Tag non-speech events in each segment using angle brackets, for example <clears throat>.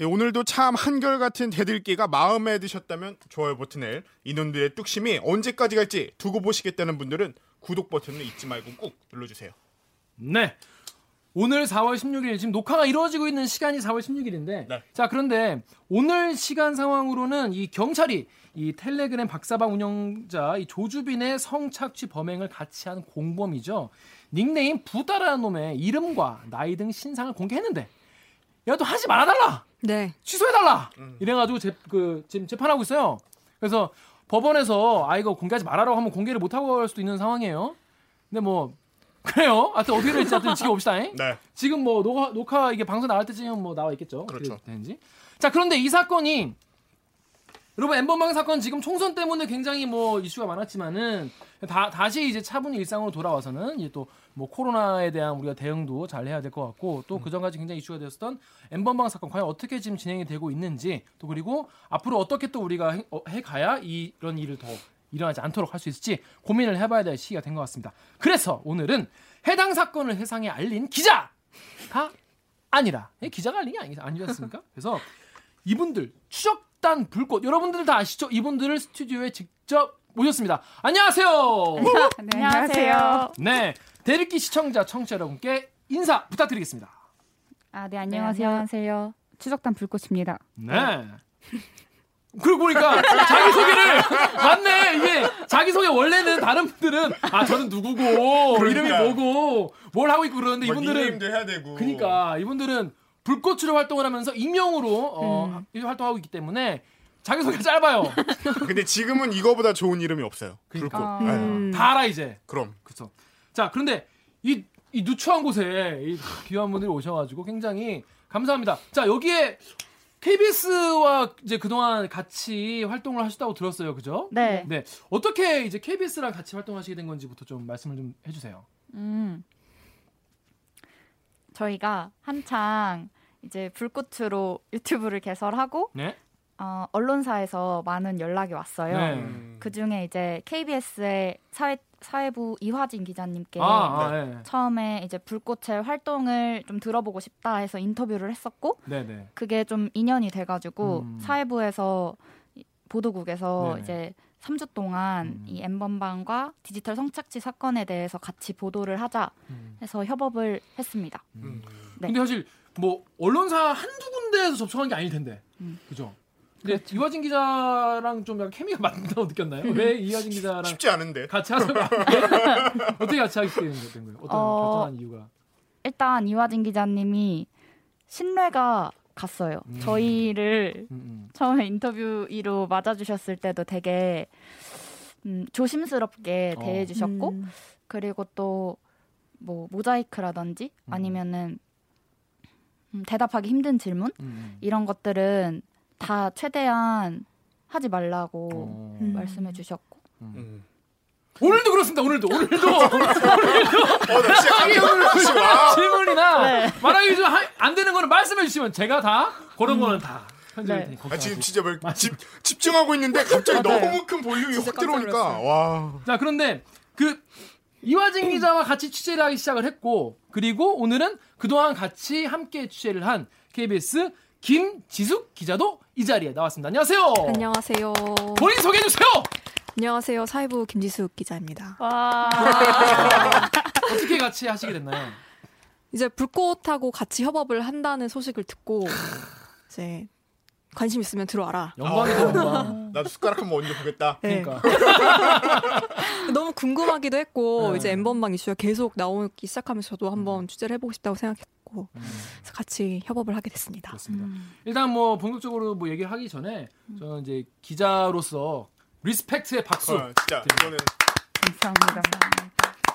예, 오늘도 참 한결같은 대들기가 마음에 드셨다면 좋아요 버튼을 이놈들의 뚝심이 언제까지 갈지 두고 보시겠다는 분들은 구독 버튼을 잊지 말고 꾹 눌러주세요. 네. 오늘 4월 16일 지금 녹화가 이루어지고 있는 시간이 4월 16일인데 네. 자 그런데 오늘 시간 상황으로는 이 경찰이 이 텔레그램 박사방 운영자 이 조주빈의 성착취 범행을 같이 한 공범이죠 닉네임 부다라는 놈의 이름과 나이 등 신상을 공개했는데 야 또 하지 말아달라 네. 취소해달라 음. 이래가지고 재, 그, 지금 재판하고 있어요 그래서 법원에서 아 이거 공개하지 말아라고 하면 공개를 못 하고 할 수도 있는 상황이에요 근데 뭐 그래요 하여튼 어떻게 될지 하여튼 지켜봅시다 잉? 네. 지금 뭐 녹화, 녹화 이게 방송 나갈 때쯤 뭐 나와 있겠죠. 그렇죠. 어떻게 되는지. 자 그런데 이 사건이 여러분 엠번방 사건 지금 총선 때문에 굉장히 뭐 이슈가 많았지만은 다 다시 이제 차분히 일상으로 돌아와서는 이제 또 뭐 코로나에 대한 우리가 대응도 잘 해야 될 것 같고 또 그 전까지 굉장히 이슈가 되었던 엠번방 사건 과연 어떻게 지금 진행이 되고 있는지 또 그리고 앞으로 어떻게 또 우리가 해, 어, 해가야 이- 이런 일을 더 일어나지 않도록 할 수 있을지 고민을 해봐야 될 시기가 된 것 같습니다. 그래서 오늘은 해당 사건을 세상에 알린 기자가 아니라 예, 기자가 알린 게 아니, 아니었습니까? <laughs> 그래서 이분들 추적단 불꽃 여러분들 다 아시죠? 이분들을 스튜디오에 직접 모셨습니다. 안녕하세요. <laughs> 네, 안녕하세요. 네 대립기 시청자 청취자 여러분께 인사 부탁드리겠습니다. 아, 네, 안녕하세요. 안녕하세요. 추적단 불꽃입니다. 네. 그러고 보니까 자기 소개를 <laughs> 맞네 이게 자기 소개 원래는 다른 분들은 아 저는 누구고 이름이 뭐고 뭘 하고 있고 그러는데 뭐 이분들은 닉네임도 해야 되고. 그러니까 이분들은 불꽃으로 활동을 하면서 익명으로 어, 이 활동하고 있기 때문에 자기 소개가 짧아요. <laughs> 근데 지금은 이거보다 좋은 이름이 없어요. 그러니까. 불꽃. 음. 네. 다 알아 이제. 그럼. 그렇죠. 자 그런데 이, 이 누추한 곳에 이 귀한 분들이 오셔가지고 굉장히 감사합니다. 자 여기에 KBS와 이제 그동안 같이 활동을 하셨다고 들었어요, 그죠? 네. 네 어떻게 이제 KBS랑 같이 활동하시게 된 건지부터 좀 말씀을 좀 해주세요. 음. 저희가 한창 이제 불꽃으로 유튜브를 개설하고 네. 어, 언론사에서 많은 연락이 왔어요. 네. 음. 그 중에 이제 KBS의 사회 사회부 이화진 기자님께 아, 아, 네. 처음에 이제 불꽃의 활동을 좀 들어보고 싶다 해서 인터뷰를 했었고 네, 네. 그게 좀 인연이 돼가지고 음. 사회부에서 이- 보도국에서 네네. 이제 3주 동안 음. 이 엠번방과 디지털 성착취 사건에 대해서 같이 보도를 하자 음. 해서 협업을 했습니다. 음. 네. 근데 사실 뭐 언론사 한두 군데에서 접촉한 게 아닐 텐데, 음. 그죠? 근데 이화진 기자랑 좀 약간 케미가 맞다고 느꼈나요? 왜 <laughs> 이화진 기자랑 쉽지 않은데. 같이 하서 <laughs> 어떻게 같이 하게 된 거예요? 어떤 어, 결정한 이유가? 일단 이화진 기자님이 신뢰가 갔어요. 음. 저희를 음, 음. 처음에 인터뷰로 맞아주셨을 때도 되게 음, 조심스럽게 어. 대해주셨고 음. 그리고 또 뭐 모자이크라든지 음. 아니면은 음, 대답하기 힘든 질문. 이런 것들은 다 최대한 하지 말라고 어. 음. 말씀해 주셨고 음. 오늘도 그렇습니다. 오늘도 오늘도 <laughs> 어, 나 진짜 깜짝 놀랐어. 와. 질문이나 네. 말하기 좀 안 되는 거는 말씀해 주시면 제가 다 그런 거는 다 네. 아, 지금 진짜 뭘 집, 집중하고 있는데 갑자기 맞아요. 너무 큰 볼륨이 확 들어오니까 와. 자 그런데 그 이화진 기자와 같이 취재를 하기 시작을 했고 그리고 오늘은 그동안 같이 함께 취재를 한 KBS 김지숙 기자도 이 자리에 나왔습니다. 안녕하세요. 안녕하세요. 본인 소개해 주세요. 안녕하세요. 사회부 김지숙 기자입니다. 와 <laughs> 어떻게 같이 하시게 됐나요? 이제 불꽃하고 같이 협업을 한다는 소식을 듣고 이제 관심 있으면 들어와라. 영광이다 영광. <laughs> 나도 숟가락 한번 얹어 보겠다. 네. 그러니까 <laughs> 너무 궁금하기도 했고 네. 이제 엠번방 이슈가 계속 나오기 시작하면서 저도 한번 취재를 해보고 싶다고 생각했고 음, 그래서 같이 협업을 하게 됐습니다. 그렇습니다. 일단 뭐 본격적으로 뭐 얘기를 하기 전에 저는 이제 기자로서 respect의 박수. 어, 진짜 이거는 감사합니다.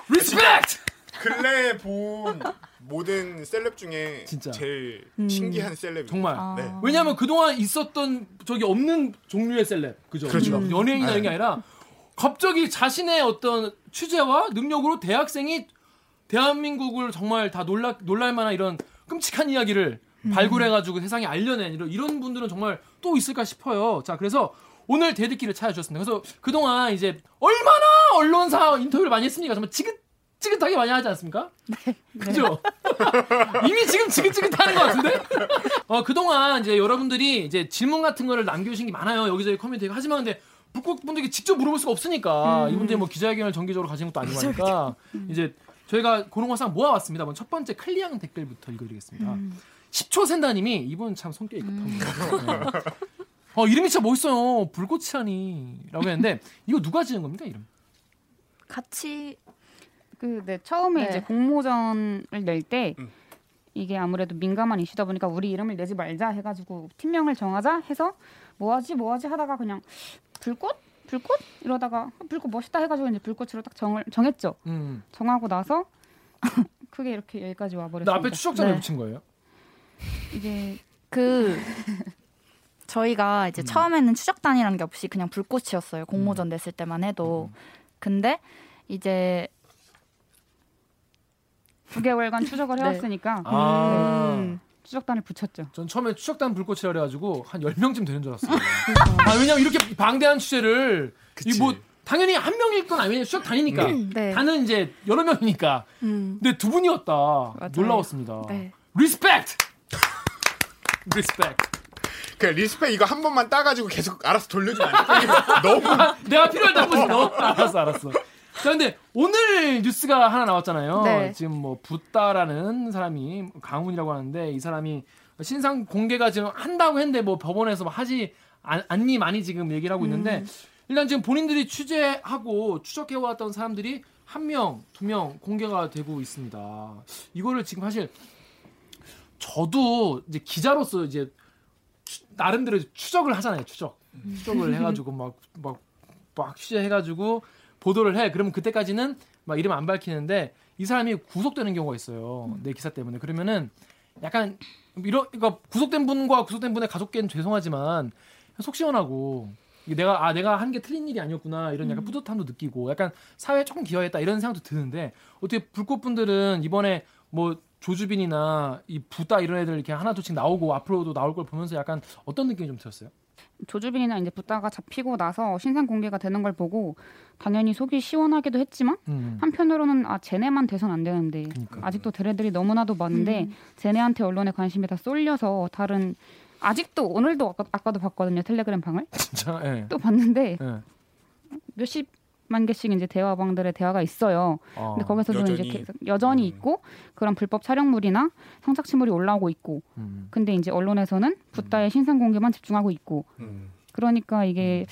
respect. 근래에 본 모든 셀럽 중에 진짜. 제일 음. 신기한 셀럽. 정말. 아. 네. 왜냐하면 그동안 있었던 저기 없는 종류의 셀럽, 그죠? 그렇죠. 막 연예인이나 네. 이런 게 아니라 갑자기 자신의 어떤 취재와 능력으로 대학생이 대한민국을 정말 다 놀라 놀랄 만한 이런 끔찍한 이야기를 발굴해가지고 세상에 알려낸 이런, 이런 분들은 정말 또 있을까 싶어요. 자, 그래서 오늘 대들기를 찾아주셨습니다. 그래서 그동안 이제 얼마나 언론사 인터뷰를 많이 했습니까? 정말 지긋 지긋하게 많이 하지 않습니까? 네. 그죠? <laughs> 이미 지금 지긋지긋하는 것 같은데? 어, 그동안 이제 여러분들이 이제 질문 같은 거를 남겨주신 게 많아요. 여기저기 커뮤니티에. 하지만 근데 북극 분들께 직접 물어볼 수가 없으니까 이분들이 뭐 기자회견을 정기적으로 가진 것도 아니고 하니까 이제 저희가 그런 거상 모아왔습니다. 먼저 첫 번째 클리앙 댓글부터 읽어드리겠습니다. 10초 샌다님이 이분 참 성격이 급합니다. 네. 어 이름이 진짜 멋있어요. 불꽃이라니 라고 했는데 이거 누가 지은 겁니까 이름? 같이 그, 네, 처음에 네. 이제 공모전을 낼때 음. 이게 아무래도 민감한 이슈다 보니까 우리 이름을 내지 말자 해가지고 팀명을 정하자 해서 뭐하지 뭐하지 하다가 그냥 불꽃 불꽃 이러다가 아, 불꽃 멋있다 해가지고 이제 불꽃으로 딱 정을 정했죠. 음. 정하고 나서 <laughs> 크게 이렇게 여기까지 나 와버렸습니다. 앞에 추적자를 네. 붙인 거예요. 이제 그 저희가 이제 음. 처음에는 추적단이라는 게 없이 그냥 불꽃이었어요. 공모전 냈을 때만 해도. 음. 근데 이제 두 개월간 <laughs> 추적을 네. 해왔으니까 아. 네, 추적단을 붙였죠. 전 처음에 추적단 불꽃이라 그래가지고 한 10명쯤 되는 줄 알았어요. <laughs> 아, 왜냐면 이렇게 방대한 취재를. 이 뭐 당연히 한 명일 건 아니에요. 추적단이니까. 네. 단은 이제 여러 명이니까. 음. 근데 두 분이었다. 맞아요. 놀라웠습니다. 네. respect. respect. 그 respect 이거 한 번만 따가지고 계속 알아서 돌려주면 안 돼? <laughs> 너무 내가 필요할 때한 번씩 넣어. 알았어, 알았어. 자, 근데 오늘 뉴스가 하나 나왔잖아요. 네. 지금 뭐 부따라는 사람이 강훈이라고 하는데 이 사람이 신상 공개가 지금 한다고 했는데 뭐 법원에서 뭐 하지 않, 않니 많이 지금 얘기를 하고 있는데 음. 일단 지금 본인들이 취재하고 추적해 왔던 사람들이 한 명, 두 명 공개가 되고 있습니다. 이거를 지금 사실 저도 이제 기자로서 이제 추- 나름대로 추적을 하잖아요. 추적. 추적을 해 가지고 막 막 막 취재해 가지고 보도를 해. 그러면 그때까지는 막 이름 안 밝히는데 이 사람이 구속되는 경우가 있어요. 내 기사 때문에. 그러면은 약간 이런 그러니까 구속된 분과 구속된 분의 가족께는 죄송하지만 속 시원하고 내가 아 내가 한 게 틀린 일이 아니었구나 이런 약간 뿌듯함도 느끼고 약간 사회에 조금 기여했다 이런 생각도 드는데 어떻게 불꽃분들은 이번에 뭐 조주빈이나 이 부다 이런 애들 이렇게 하나둘씩 나오고 앞으로도 나올 걸 보면서 약간 어떤 느낌이 좀 들었어요? 조주빈이나 이제 붙다가 잡히고 나서 신상 공개가 되는 걸 보고 당연히 속이 시원하기도 했지만 음. 한편으로는 아 쟤네만 돼선 안 되는데 그러니까. 아직도 대래들이 너무나도 많은데 쟤네한테 언론의 관심이 다 쏠려서 다른 아직도 오늘도 아까, 아까도 봤거든요 텔레그램 방을 <laughs> 진짜 예. 또 봤는데 예. 몇십 만 개씩 이제 대화방들의 대화가 있어요. 어. 근데 거기서도 여전히. 이제 여전히 음. 있고 그런 불법 촬영물이나 성착취물이 올라오고 있고 음. 근데 이제 언론에서는 붓다의 신상 공개만 집중하고 있고 음. 그러니까 이게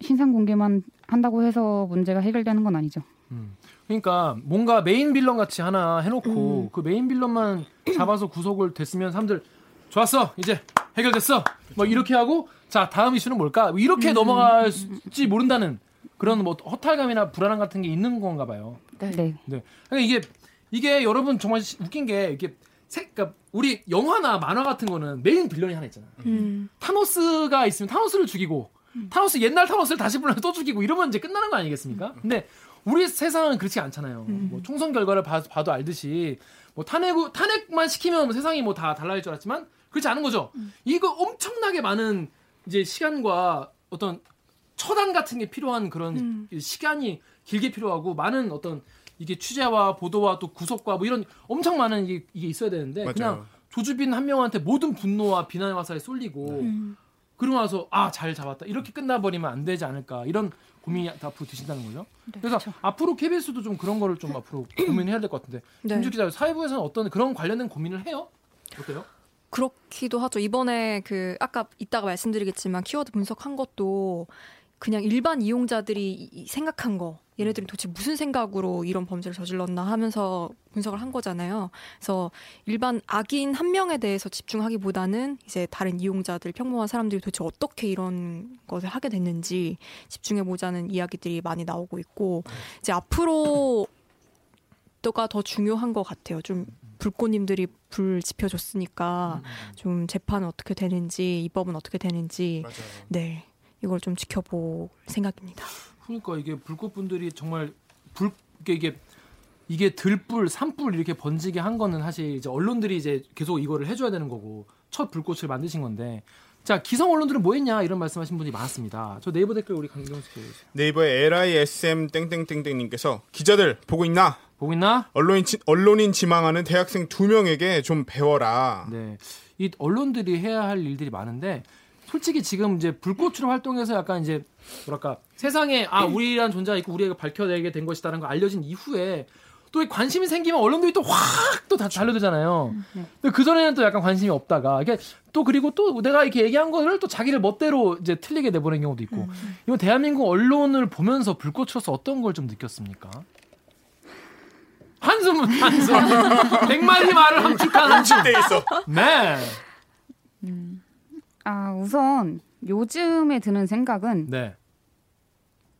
신상 공개만 한다고 해서 문제가 해결되는 건 아니죠. 음. 그러니까 뭔가 main villain 같이 하나 해놓고 그 main villain만 잡아서 구속을 됐으면 사람들 좋았어 이제 해결됐어 뭐 이렇게 하고 자 다음 이슈는 뭘까 뭐 이렇게 넘어갈지 모른다는 그런 뭐 허탈감이나 불안함 같은 게 있는 건가 봐요. 네. 네. 네. 그러니까 이게 이게 여러분 정말 시- 웃긴 게 이게 색, 그러니까 우리 영화나 만화 같은 거는 main villain이 하나 있잖아. 음. 타노스가 있으면 타노스를 죽이고 타노스 옛날 타노스를 다시 불러서 또 죽이고 이러면 이제 끝나는 거 아니겠습니까? 근데 우리 세상은 그렇지 않잖아요. 뭐 총선 결과를 봐, 봐도 알듯이 뭐 탄핵 탄핵만 시키면 뭐 세상이 뭐 다 달라질 줄 알았지만 그렇지 않은 거죠. 이거 엄청나게 많은 이제 시간과 어떤 처단 같은 게 필요한 그런 시간이 길게 필요하고 많은 어떤 이게 취재와 보도와 또 구속과 뭐 이런 엄청 많은 이게, 이게 있어야 되는데 맞아요. 그냥 조주빈 한 명한테 모든 분노와 비난의 화살이 쏠리고 그러고 나서 아 잘 잡았다 이렇게 끝나버리면 안 되지 않을까 이런 고민이 앞으로 드신다는 거죠. 그래서 앞으로 KBS도 좀 그런 거를 좀 앞으로 고민해야 될 것 같은데 네. 김주 기자 사회부에서는 어떤 그런 관련된 고민을 해요? 어때요? 그렇기도 하죠. 이번에 그 아까 이따가 말씀드리겠지만 키워드 분석한 것도 그냥 일반 이용자들이 생각한 거 얘네들이 도대체 무슨 생각으로 이런 범죄를 저질렀나 하면서 분석을 한 거잖아요. 그래서 일반 악인 한 명에 대해서 집중하기보다는 이제 다른 이용자들 평범한 사람들이 도대체 어떻게 이런 것을 하게 됐는지 집중해 보자는 이야기들이 많이 나오고 있고 이제 앞으로 또가 더 중요한 것 같아요. 좀 불꽃님들이 불 지펴줬으니까 좀 재판은 어떻게 되는지 입법은 어떻게 되는지 맞아요. 네 이걸 좀 지켜볼 생각입니다. 그러니까 이게 불꽃분들이 정말 불 이게 이게 이게 들불, 산불 이렇게 번지게 한 거는 사실 이제 언론들이 이제 계속 이거를 해줘야 되는 거고 첫 불꽃을 만드신 건데 자 기성 언론들은 뭐 했냐 이런 말씀하신 분이 많았습니다. 저 네이버 댓글 우리 강경수 씨 네이버의 LISM 땡땡땡땡님께서 기자들 보고 있나? 보고 있나? 언론인 지- 언론인 지망하는 대학생 두 명에게 좀 배워라. 네. 이 언론들이 해야 할 일들이 많은데 솔직히 지금 이제 불꽃으로 활동해서 약간 이제 뭐랄까 세상에 아 우리란 존재가 있고 우리가 밝혀내게 된 것이다라는 걸 알려진 이후에 또이 관심이 생기면 언론들이 또 확 또 다 달려들잖아요. 근데 그 전에는 또 약간 관심이 없다가 이게 또 그리고 또 내가 이렇게 얘기한 거를 또 자기를 멋대로 이제 틀리게 내보낸 경우도 있고 이건 대한민국 언론을 보면서 불꽃으로서 어떤 걸 좀 느꼈습니까? 한숨은 한숨. <laughs> 백마디 말을 함축한 한숨. 돼 있어. 네. 아 우선 요즘에 드는 생각은 네.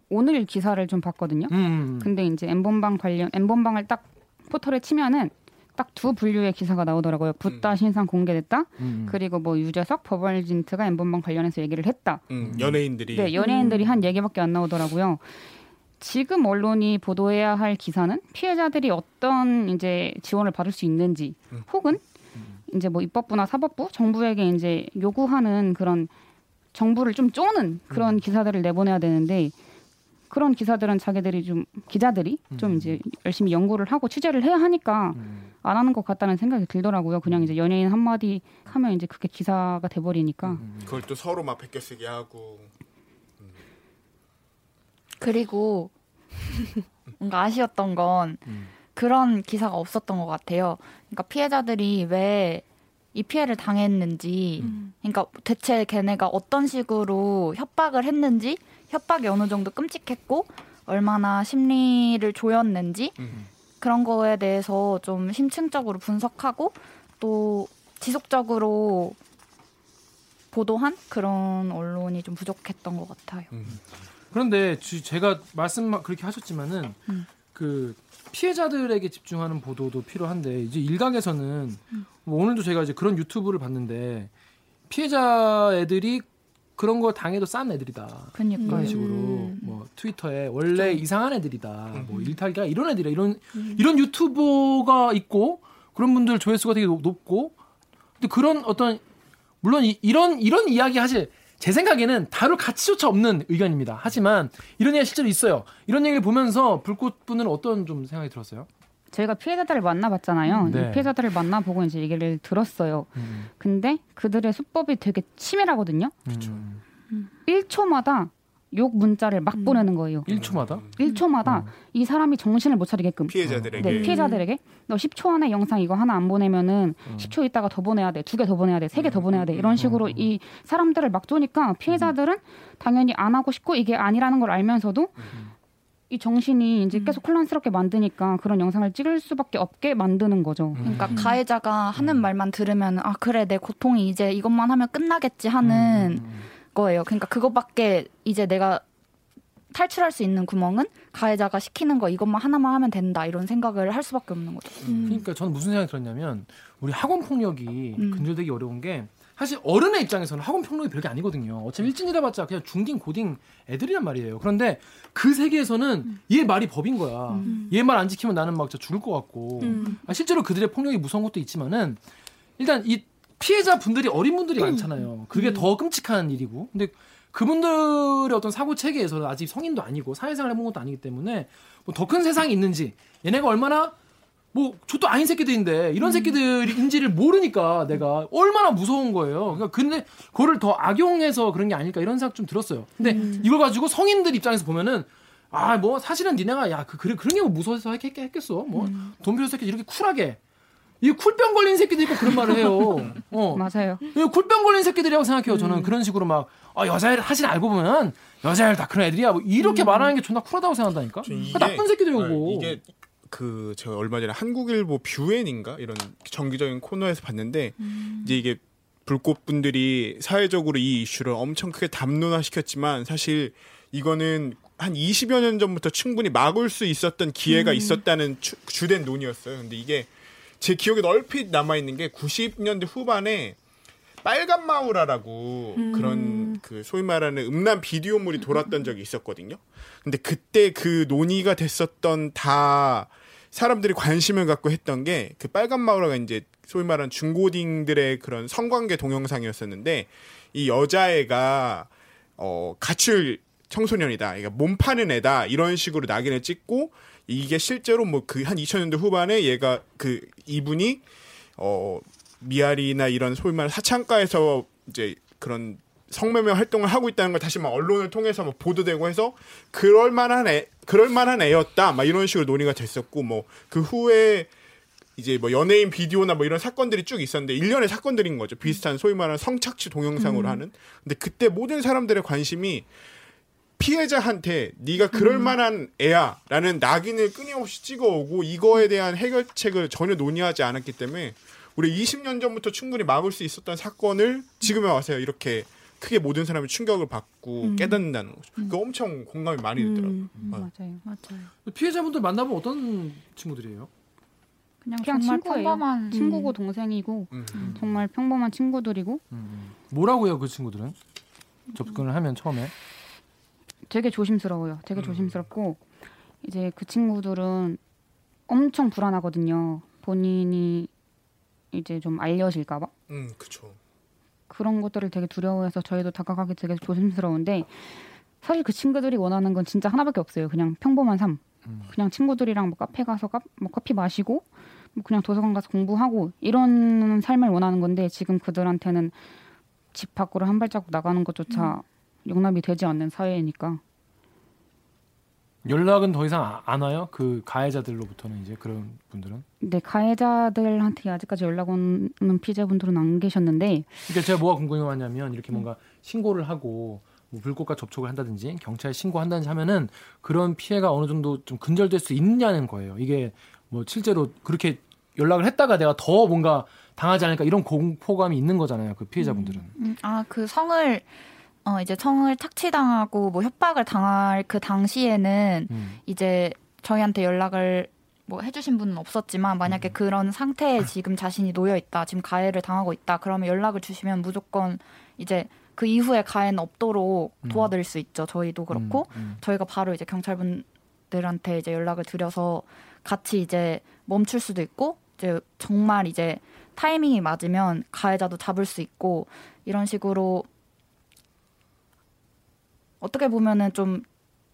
오늘 기사를 좀 봤거든요. 음. 근데 이제 엠본방 관련 엠본방을 딱 포털에 치면은 딱 두 분류의 기사가 나오더라고요. 붓다 신상 공개됐다. 음. 그리고 뭐 유재석 버벌진트가 엠본방 관련해서 얘기를 했다. 음, 연예인들이 네, 연예인들이 한 얘기밖에 안 나오더라고요. 지금 언론이 보도해야 할 기사는 피해자들이 어떤 이제 지원을 받을 수 있는지, 혹은 이제 뭐 입법부나 사법부, 정부에게 이제 요구하는 그런 정부를 좀 쪼는 그런 기사들을 내보내야 되는데 그런 기사들은 자기들이 좀 기자들이 좀 이제 열심히 연구를 하고 취재를 해야 하니까 안 하는 것 같다는 생각이 들더라고요. 그냥 이제 연예인 한 마디 하면 이제 그게 기사가 돼버리니까. 그걸 또 서로 막 베껴쓰기 하고. 그리고 <laughs> 뭔가 아쉬웠던 건 그런 기사가 없었던 것 같아요. 그러니까 피해자들이 왜 이 피해를 당했는지, 그러니까 대체 걔네가 어떤 식으로 협박을 했는지, 협박이 어느 정도 끔찍했고 얼마나 심리를 조였는지 그런 거에 대해서 좀 심층적으로 분석하고 또 지속적으로 보도한 그런 언론이 좀 부족했던 것 같아요. 그런데 주- 제가 말씀 그렇게 하셨지만은 그 피해자들에게 집중하는 보도도 필요한데 이제 일각에서는 뭐 오늘도 제가 이제 그런 유튜브를 봤는데 피해자 애들이 그런 거 당해도 싼 애들이다. 그러니까 그런 식으로 뭐 트위터에 원래 이상한 애들이다. 뭐 일탈기가 이런 애들이야. 이런 이런 유튜버가 있고 그런 분들 조회수가 되게 높- 높고 근데 그런 어떤 물론 이, 런 이런 이야기 하실 제 생각에는 다룰 가치조차 없는 의견입니다. 하지만 이런 얘기가 실제로 있어요. 이런 얘기를 보면서 불꽃분은 어떤 좀 생각이 들었어요? 저희가 피해자들을 만나봤잖아요. 네. 이 피해자들을 만나보고 이제 얘기를 들었어요. 음. 근데 그들의 수법이 되게 치밀하거든요. 음. 1초마다 욕 문자를 막 보내는 거예요. 1초마다? 1초마다 이 사람이 정신을 못 차리게끔. 피해자들에게. 네, 피해자들에게. 너 10초 안에 영상 이거 하나 안 보내면은 10초 있다가 더 보내야 돼, 두 개 더 보내야 돼, 세 개 더 보내야 돼. 이런 식으로 이 사람들을 막 쪼니까 피해자들은 당연히 안 하고 싶고 이게 아니라는 걸 알면서도 이 정신이 이제 계속 혼란스럽게 만드니까 그런 영상을 찍을 수밖에 없게 만드는 거죠. 그러니까 가해자가 하는 말만 들으면 아 그래 내 고통이 이제 이것만 하면 끝나겠지 하는 거예요. 그러니까 그것밖에 이제 내가 탈출할 수 있는 구멍은 가해자가 시키는 거 이것만 하나만 하면 된다 이런 생각을 할 수밖에 없는 거죠. 그러니까 저는 무슨 생각이 들었냐면 우리 학원 폭력이 음. 근절되기 어려운 게 사실 어른의 입장에서는 학원 폭력이 별게 아니거든요. 어차피 일진이라봤자 그냥 중딩 고딩 애들이란 말이에요. 그런데 그 세계에서는 얘 말이 법인 거야. 얘 말 안 지키면 나는 막 죽을 것 같고. 아, 실제로 그들의 폭력이 무서운 것도 있지만은 일단 이 피해자 분들이 어린 분들이 많잖아요. 그게 더 끔찍한 일이고. 근데 그분들의 어떤 사고 체계에서는 아직 성인도 아니고 사회생활 해본 것도 아니기 때문에 뭐 더 큰 세상이 있는지 얘네가 얼마나 뭐 저도 아닌 새끼들인데 이런 새끼들인지를 모르니까 내가 얼마나 무서운 거예요. 그러니까 근데 그거를 더 악용해서 그런 게 아닐까 이런 생각 좀 들었어요. 근데 이걸 가지고 성인들 입장에서 보면은 아 뭐 사실은 니네가 야 그 그래 그런 게뭐 무서워서 했, 했, 했겠어. 뭐돈 필요 새끼 이렇게 쿨하게 이 쿨병 걸린 새끼들이 꼭 그런 말을 해요. <laughs> 어. 맞아요. 이 쿨병 걸린 새끼들이라고 생각해요. 저는 그런 식으로 막 아, 여자애를 사실 알고 보면 여자애를 다 그런 애들이야. 뭐 이렇게 말하는 게 존나 쿨하다고 생각한다니까. 저 이게- 그 나쁜 새끼들이고. 네, 이게 그 제가 얼마 전에 한국일보 뷰엔인가 이런 정기적인 코너에서 봤는데 이제 이게 불꽃 분들이 사회적으로 이 이슈를 엄청 크게 담론화 시켰지만 사실 이거는 한 20여 년 전부터 충분히 막을 수 있었던 기회가 있었다는 추- 주된 논의였어요. 근데 이게 제 기억에 얼핏 남아 있는 게 90년대 후반에 빨간 마우라라고 음. 그런 그 소위 말하는 음란 비디오물이 돌았던 적이 있었거든요. 근데 그때 그 논의가 됐었던 다 사람들이 관심을 갖고 했던 게 그 빨간 마우라가 이제 소위 말하는 중고딩들의 그런 성관계 동영상이었었는데 이 여자애가 어 가출 청소년이다. 그러니까 몸 파는 애다. 이런 식으로 낙인을 찍고 이게 실제로 뭐 그 한 2000년대 후반에 얘가 그 이분이 어 미아리나 이런 소위 말하는 사창가에서 이제 그런 성매매 활동을 하고 있다는 걸 다시 막 언론을 통해서 막 보도되고 해서 그럴 만한 애 그럴 만한 애였다. 막 이런 식으로 논의가 됐었고 뭐 그 후에 이제 뭐 연예인 비디오나 뭐 이런 사건들이 쭉 있었는데 일련의 사건들인 거죠. 비슷한 소위 말하는 성착취 동영상으로 하는. 근데 그때 모든 사람들의 관심이 피해자한테 네가 그럴 만한 애야라는 낙인을 끊임없이 찍어오고 이거에 대한 해결책을 전혀 논의하지 않았기 때문에 우리 20년 전부터 충분히 막을 수 있었던 사건을 지금에 와서 이렇게 크게 모든 사람이 충격을 받고 깨닫는다는 거죠. 그 엄청 공감이 많이 되더라고요. 음. 음, 어. 맞아요. 맞아요. 피해자분들 만나보면 어떤 친구들이에요? 그냥, 그냥 정말 친구예요. 평범한 친구고 동생이고 음. 정말 평범한 친구들이고 뭐라고요, 그 친구들은? 접근을 하면 처음에 되게 조심스러워요. 되게 음. 조심스럽고 이제 그 친구들은 엄청 불안하거든요. 본인이 이제 좀 알려질까봐 음, 그쵸. 그런 것들을 되게 두려워해서 저희도 다가가기 되게 조심스러운데 사실 그 친구들이 원하는 건 진짜 하나밖에 없어요. 그냥 평범한 삶. 음. 그냥 친구들이랑 뭐 카페 가서 카, 뭐 커피 마시고 뭐 그냥 도서관 가서 공부하고 이런 삶을 원하는 건데 지금 그들한테는 집 밖으로 한 발자국 나가는 것조차 용납이 되지 않는 사회니까 연락은 더 이상 아- 안 와요? 그 가해자들로부터는 이제 그런 분들은? 근데 가해자들한테 아직까지 연락 오는 피해자분들은 안 계셨는데 그러니까 제가 뭐가 궁금하냐면 이렇게 뭔가 신고를 하고 뭐 불꽃과 접촉을 한다든지 경찰에 신고한다든지 하면은 그런 피해가 어느 정도 좀 근절될 수 있냐는 거예요. 이게 뭐 실제로 그렇게 연락을 했다가 내가 더 뭔가 당하지 않을까 이런 공포감이 있는 거잖아요. 그 피해자분들은. 음, 아, 그 성을 어 이제 성을 착취당하고 뭐 협박을 당할 그 당시에는 음. 이제 저희한테 연락을 뭐 해주신 분은 없었지만 음. 만약에 그런 상태에 지금 자신이 놓여 있다, 지금 가해를 당하고 있다, 그러면 연락을 주시면 무조건 이제 그 이후에 가해는 없도록 음. 도와드릴 수 있죠. 저희도 그렇고 음, 음. 저희가 바로 이제 경찰분들한테 이제 연락을 드려서 같이 이제 멈출 수도 있고 이제 정말 이제 타이밍이 맞으면 가해자도 잡을 수 있고 이런 식으로 어떻게 보면은 좀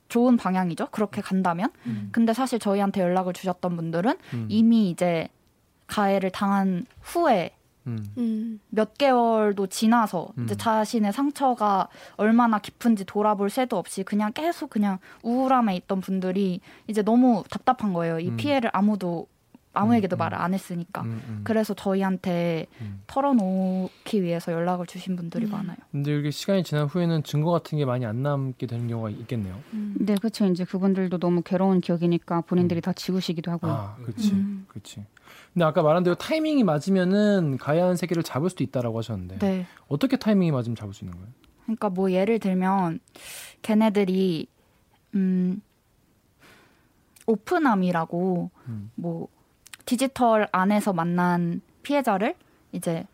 좋은 방향이죠. 그렇게 간다면. 음. 근데 사실 저희한테 연락을 주셨던 분들은 음. 이미 이제 가해를 당한 후에 음. 음. 몇 개월도 지나서 이제 음. 자신의 상처가 얼마나 깊은지 돌아볼 새도 없이 그냥 계속 그냥 우울함에 있던 분들이 이제 너무 답답한 거예요. 이 음. 피해를 아무도 아무에게도 음, 음. 말을 안 했으니까. 음, 음. 그래서 저희한테 음. 털어놓기 위해서 연락을 주신 분들이 많아요. 근데 이렇게 시간이 지난 후에는 증거 같은 게 많이 안 남게 되는 경우가 있겠네요. 네 그렇죠 이제 그분들도 너무 괴로운 기억이니까 본인들이 다 지우시기도 하고요. 아, 그렇지, 음. 그렇지. 근데 아까 말한 대로 타이밍이 맞으면은 가해한 세계를 잡을 수도 있다라고 하셨는데 네. 어떻게 타이밍이 맞으면 잡을 수 있는 거예요? 그러니까 뭐 예를 들면 걔네들이 음 오픈함이라고 음. 뭐 디지털 안에서 만난 피해자를 이제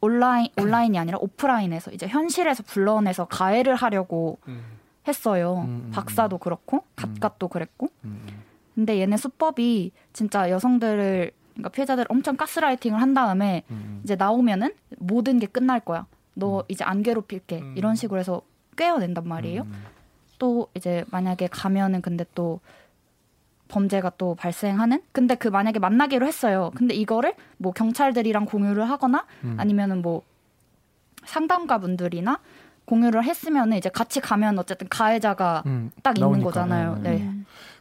온라인 온라인이 아니라 오프라인에서 이제 현실에서 불러내서 가해를 하려고 음. 했어요. 음, 음, 박사도 그렇고 갓갓도 그랬고. 음, 음. 근데 얘네 수법이 진짜 여성들을 그러니까 피해자들 엄청 가스라이팅을 한 다음에 음, 이제 나오면은 모든 게 끝날 거야. 너 이제 안 괴롭힐게. 음. 이런 식으로 해서 꿰어낸단 말이에요. 음, 또 이제 만약에 가면은 근데 또 범죄가 또 발생하는? 근데 그 만약에 만나기로 했어요. 근데 이거를 뭐 경찰들이랑 공유를 하거나 음. 아니면은 뭐 상담가 분들이나 공유를 했으면은 이제 같이 가면 어쨌든 가해자가 음, 딱 있는 나오니까. 거잖아요. 네, 네. 네.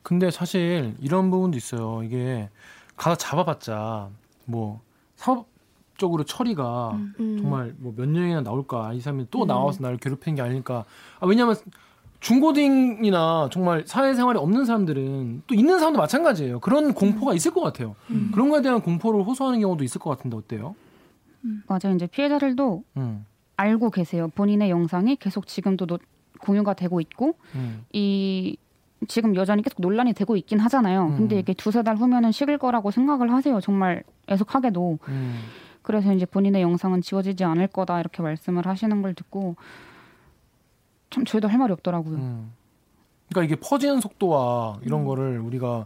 근데 사실 이런 부분도 있어요. 이게 가서 잡아봤자 뭐 사업 적으로 처리가 음. 정말 뭐 몇 년이나 나올까 이 사람이 또 음. 나와서 나를 괴롭히는 게 아닐까 아, 왜냐하면 중고딩이나 정말 사회생활에 없는 사람들은 또 있는 사람도 마찬가지예요 그런 공포가 있을 것 같아요 음. 그런 거에 대한 공포를 호소하는 경우도 있을 것 같은데 어때요? 맞아요 이제 피해자들도 음, 알고 계세요. 본인의 영상이 계속 지금도 노- 공유가 되고 있고 음, 이 지금 여전히 계속 논란이 되고 있긴 하잖아요. 음. 근데 이게 두세 달 후면은 식을 거라고 생각을 하세요. 정말 애석하게도. 음, 그래서 이제 본인의 영상은 지워지지 않을 거다 이렇게 말씀을 하시는 걸 듣고 참 저희도 할 말이 없더라고요. 음. 그러니까 이게 퍼지는 속도와 이런 음. 거를 우리가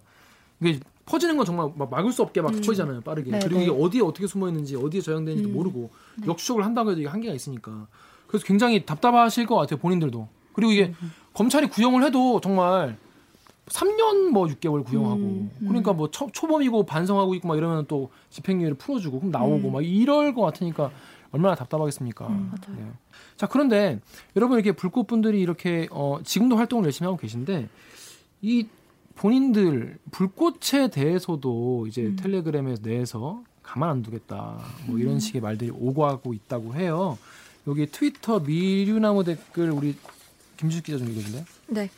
이게 퍼지는 건 정말 막 막을 수 없게 막 음. 퍼지잖아요 빠르게 네, 그리고 네. 이게 어디에 어떻게 숨어 있는지 어디에 저장되는지도 음. 모르고 네. 역추적을 한다고 해도 이게 한계가 있으니까 그래서 굉장히 답답하실 것 같아요 본인들도 그리고 이게 음. 검찰이 구형을 해도 정말 3년 뭐 6개월 구형하고 음, 그러니까 뭐 초, 초범이고 반성하고 있고 막 이러면 또 집행유예를 풀어주고 그럼 나오고 음. 막 이럴 것 같으니까 얼마나 답답하겠습니까. 음, 네. 자 그런데 여러분 이렇게 불꽃분들이 이렇게 어, 지금도 활동을 열심히 하고 계신데 이 본인들 불꽃에 대해서도 이제 음. 텔레그램에 내에서 가만 안 두겠다 뭐 이런 식의 말들이 오고 하고 있다고 해요. 여기 트위터 미류나무 댓글 우리 김주식 기자 좀 읽어줄래요? 네.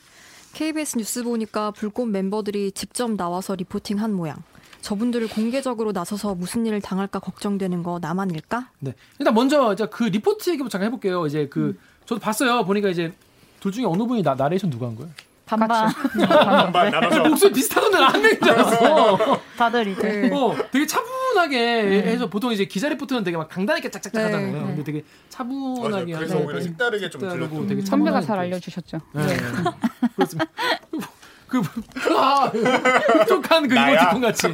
KBS 뉴스 보니까 불꽃 멤버들이 직접 나와서 reporting한 모양. 저분들을 공개적으로 나서서 무슨 일을 당할까 걱정되는 거 나만일까? 네. 일단 먼저 이제 그 리포트 얘기 잠깐 해볼게요. 이제 그 음. 저도 봤어요. 보니까 이제 둘 중에 어느 분이 나, 나레이션 누가 한 거예요? 반반 <laughs> 반반 나눠서 목소리 비슷하던데 한 명인 줄 알았어. 다들 이제 네. 어, 되게 차분하게 해서 보통 이제 기자 리포트는 되게 막 강단 있게 짝짝짝 네. 하잖아요. 네. 근데 되게 차분하게 맞아요. 그래서 오히려 색다르게 좀 들렸던 되게 선배가 잘 또- 알려주셨죠. 네. <laughs> 그렇습니다. 그, 아, 촉한 그 나야? 이모티콘 같이.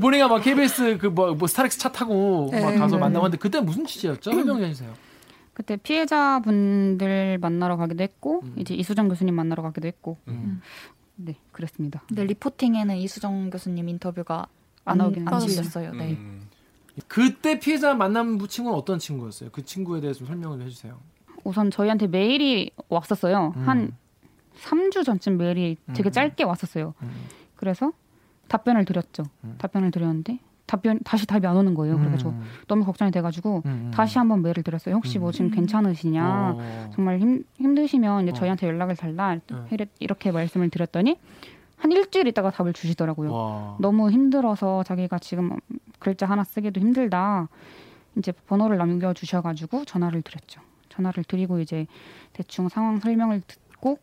본인가 막 KBS 그 뭐 뭐 스타렉스 차 타고 막 네. 가서 네. 만나봤는데 그때 무슨 취지였죠? 설명 좀 해주세요. 그때 피해자분들 만나러 가기도 했고 음. 이제 이수정 교수님 만나러 가기도 했고 음. 네 그랬습니다. 근데 리포팅에는 이수정 교수님 인터뷰가 안 안, 나오긴 안. 실렸어요. 네. 음. 그때 피해자 만난 친구는 어떤 친구였어요? 그 친구에 대해서 좀 설명을 좀 해주세요. 우선 저희한테 메일이 왔었어요. 음. 한 3주 전쯤 메일이 되게 음. 짧게 왔었어요. 음. 그래서 답변을 드렸죠. 음. 답변을 드렸는데 답변 다시 답이 안 오는 거예요. 그래가지고 음. 너무 걱정이 돼가지고 음. 다시 한번 메일을 드렸어요. 혹시 뭐 지금 괜찮으시냐? 어. 정말 힘, 힘드시면 이제 어. 저희한테 연락을 달라 네. 이렇게 말씀을 드렸더니 한 일주일 있다가 답을 주시더라고요. 와. 너무 힘들어서 자기가 지금 글자 하나 쓰기도 힘들다. 이제 번호를 남겨 주셔가지고 전화를 드렸죠. 전화를 드리고 이제 대충 상황 설명을 듣고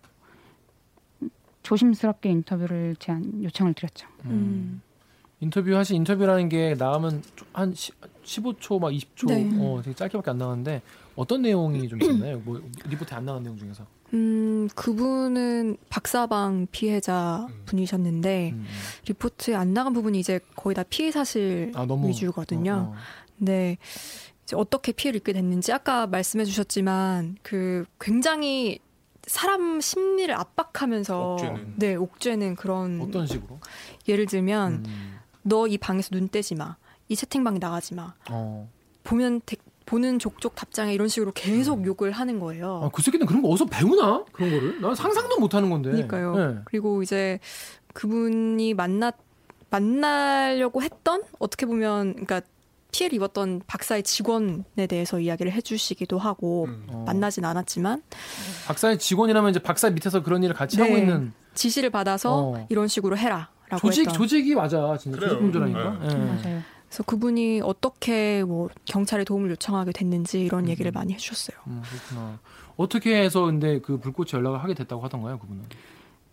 조심스럽게 인터뷰를 제안 요청을 드렸죠. 음. 인터뷰 하신 인터뷰라는 게 나가면 좀한 15초 막 20초 네. 어 되게 짧게밖에 안 나가는데 어떤 내용이 좀 <clears throat> 있었나요? 뭐 리포트에 안 나간 내용 중에서. 음, 그분은 박사방 피해자 음. 분이셨는데 음. 리포트에 안 나간 부분이 이제 거의 다 피해 사실 아 너무 위주거든요. 어, 어. 네. 이제 어떻게 피해를 입게 됐는지 아까 말씀해 주셨지만 그 굉장히 사람 심리를 압박하면서 옥죄는. 네, 옥죄는 그런 어떤 식으로? 예를 들면 음. 너이 방에서 눈 떼지 마. 이 채팅방에 나가지 마. 어. 보면 대- 보는 족족 답장에 이런 식으로 계속 음. 욕을 하는 거예요. 아, 그 새끼는 그런 거 어디서 배우나? 그런 거를? 난 상상도 못 하는 건데. 그러니까요. 네. 그리고 이제 그분이 만나 만나려고 했던 어떻게 보면 그러니까 피해를 입었던 박사의 직원에 대해서 이야기를 해주시기도 하고 음. 어. 만나진 않았지만 박사의 직원이라면 이제 박사 밑에서 그런 일을 같이 네. 하고 있는 지시를 받아서 어. 이런 식으로 해라라고 조직 했던. 조직이 맞아. 진짜 그래요. 조직범죄라니까. 네. 예. 맞아요. 그래서 그분이 어떻게 뭐 경찰에 도움을 요청하게 됐는지 이런 음. 얘기를 많이 해주셨어요. 음, 그렇구나. 어떻게 해서 근데 그 불꽃이 연락을 하게 됐다고 하던가요, 그분은?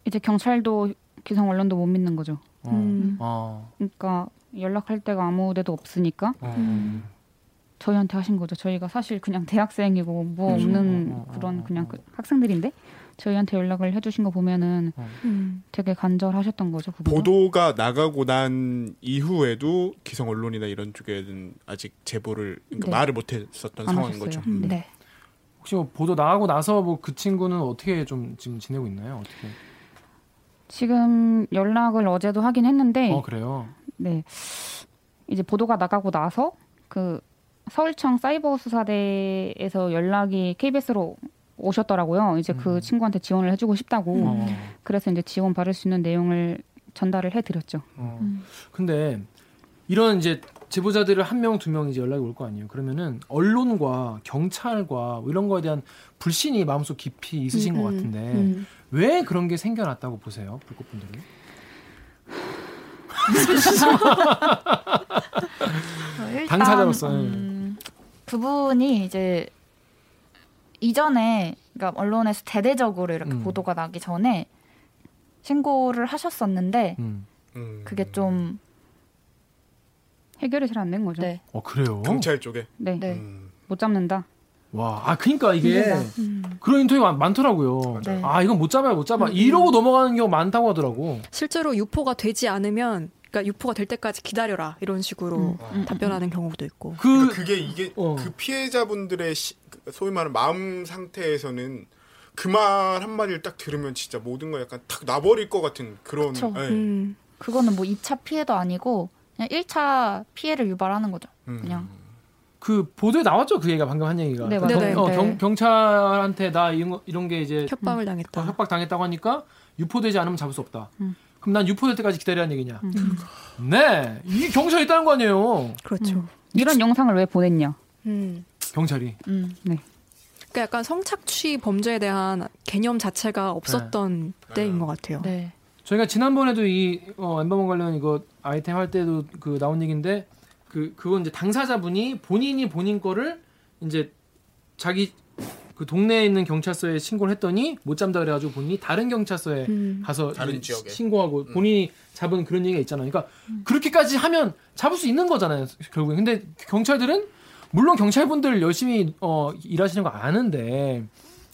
이제 경찰도 기성 언론도 못 믿는 거죠. 어. 음. 어. 그러니까 연락할 데가 아무 데도 없으니까 어. 음. 저희한테 하신 거죠. 저희가 사실 그냥 <laughs> 대학생이고 뭐 그렇죠. 없는 어, 어, 그런 어, 그냥 어. 그 학생들인데 저희한테 연락을 해주신 거 보면은 음. 되게 간절하셨던 거죠. 그분도. 보도가 나가고 난 이후에도 기성 언론이나 이런 쪽에는 아직 제보를 그러니까 네. 말을 못했었던 안 상황인 하셨어요. 거죠. 음. 네. 혹시 뭐 보도 나가고 나서 뭐 그 친구는 어떻게 좀 지금 지내고 있나요? 어떻게? 지금 연락을 어제도 하긴 했는데 어 그래요. 네. 이제 보도가 나가고 나서 그 서울청 사이버 수사대에서 연락이 KBS로 오셨더라고요. 이제 음. 그 친구한테 지원을 해주고 싶다고. 어. 그래서 이제 지원 받을 수 있는 내용을 전달을 해드렸죠. 어. 음. 근데 이런 이제 제보자들을 한 명 두 명 이제 연락이 올 거 아니에요. 그러면은 언론과 경찰과 뭐 이런 거에 대한 불신이 마음속 깊이 있으신 음, 것 음, 같은데 음. 왜 그런 게 생겨났다고 보세요, 불꽃분들이? 일단, 당사자로서, 음, 그분이 이제 이전에 그러니까 언론에서 대대적으로 이렇게 음. 보도가 나기 전에 신고를 하셨었는데 음. 음. 그게 좀 해결이 잘 안 된 거죠. 네. 어 그래요. 경찰 쪽에. 네. 네. 음. 못 잡는다. 와, 아 그러니까 이게 그런 인터뷰가 많- 많더라고요. 네. 아 이건 못 잡아요, 못 잡아. 이러고 넘어가는 경우 많다고 하더라고. 실제로 유포가 되지 않으면 그러니까 유포가 될 때까지 기다려라 이런 식으로 음, 답변하는 경우도 있고. 그 그러니까 그게 이게 어. 그 피해자분들의 시, 그 소위 말하는 마음 상태에서는 그 말 한마디를 딱 들으면 진짜 모든 거 약간 탁 나버릴 것 같은 그런 그쵸. 예. 음. 그거는 뭐 2차 피해도 아니고 그냥 1차 피해를 유발하는 거죠. 음. 그냥. 그 보도에 나왔죠 그 얘기가 방금 한 얘기가. 네, 경, 맞아요. 어, 네. 경, 경찰한테 나 이런, 거- 이런 게 이제 협박을 어, 당했다. 협박 당했다고 하니까 유포되지 않으면 잡을 수 없다. 음. 그럼 난 유포될 때까지 기다리라는 얘기냐? 네, 이 경찰이 있다는 거 아니에요. 그렇죠. 이런 영상을 왜 보냈냐? 음. 경찰이. 음. 그러니까 약간 성착취 범죄에 대한 개념 자체가 없었던 때인 것 같아요. 네. 저희가 지난번에도 이 어, 엠버먼 관련 이거 아이템 할 때도 그 나온 얘기인데 그 그건 이제 당사자분이 본인이 본인 거를 이제 자기 그 동네에 있는 경찰서에 신고를 했더니 못 잡다 그래가지고 본인이 다른 경찰서에 음. 가서 다른 지역에. 신고하고 음. 본인이 잡은 그런 얘기가 있잖아요. 그러니까 그렇게까지 하면 잡을 수 있는 거잖아요. 결국에. 근데 경찰들은 물론 경찰분들 열심히 어, 일하시는 거 아는데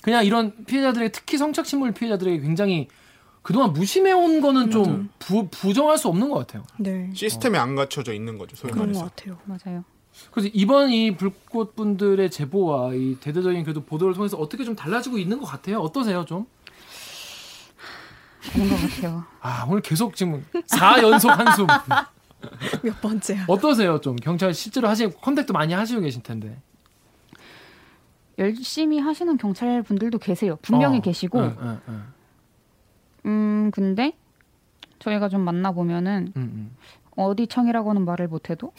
그냥 이런 피해자들에게 특히 성착취물 피해자들에게 굉장히 그동안 무심해온 거는 좀 부, 부정할 수 없는 것 같아요. 네. 시스템이 안 갖춰져 있는 거죠. 소위 그런 것 말해서. 같아요. 맞아요. 그래서 이번 이 불꽃 분들의 제보와 이 대대적인 그래도 보도를 통해서 어떻게 좀 달라지고 있는 것 같아요. 어떠세요, 좀? 그런 것 같아요. 아 오늘 계속 지금 4 연속 한숨. <laughs> 몇 번째야? 어떠세요, 좀 경찰 실제로 하시 contact도 많이 하시고 계실 텐데. 열심히 하시는 경찰 분들도 계세요. 분명히 어, 계시고, 응, 응, 응, 음 근데 저희가 좀 만나 보면은 응, 응. 어디 청이라고는 말을 못해도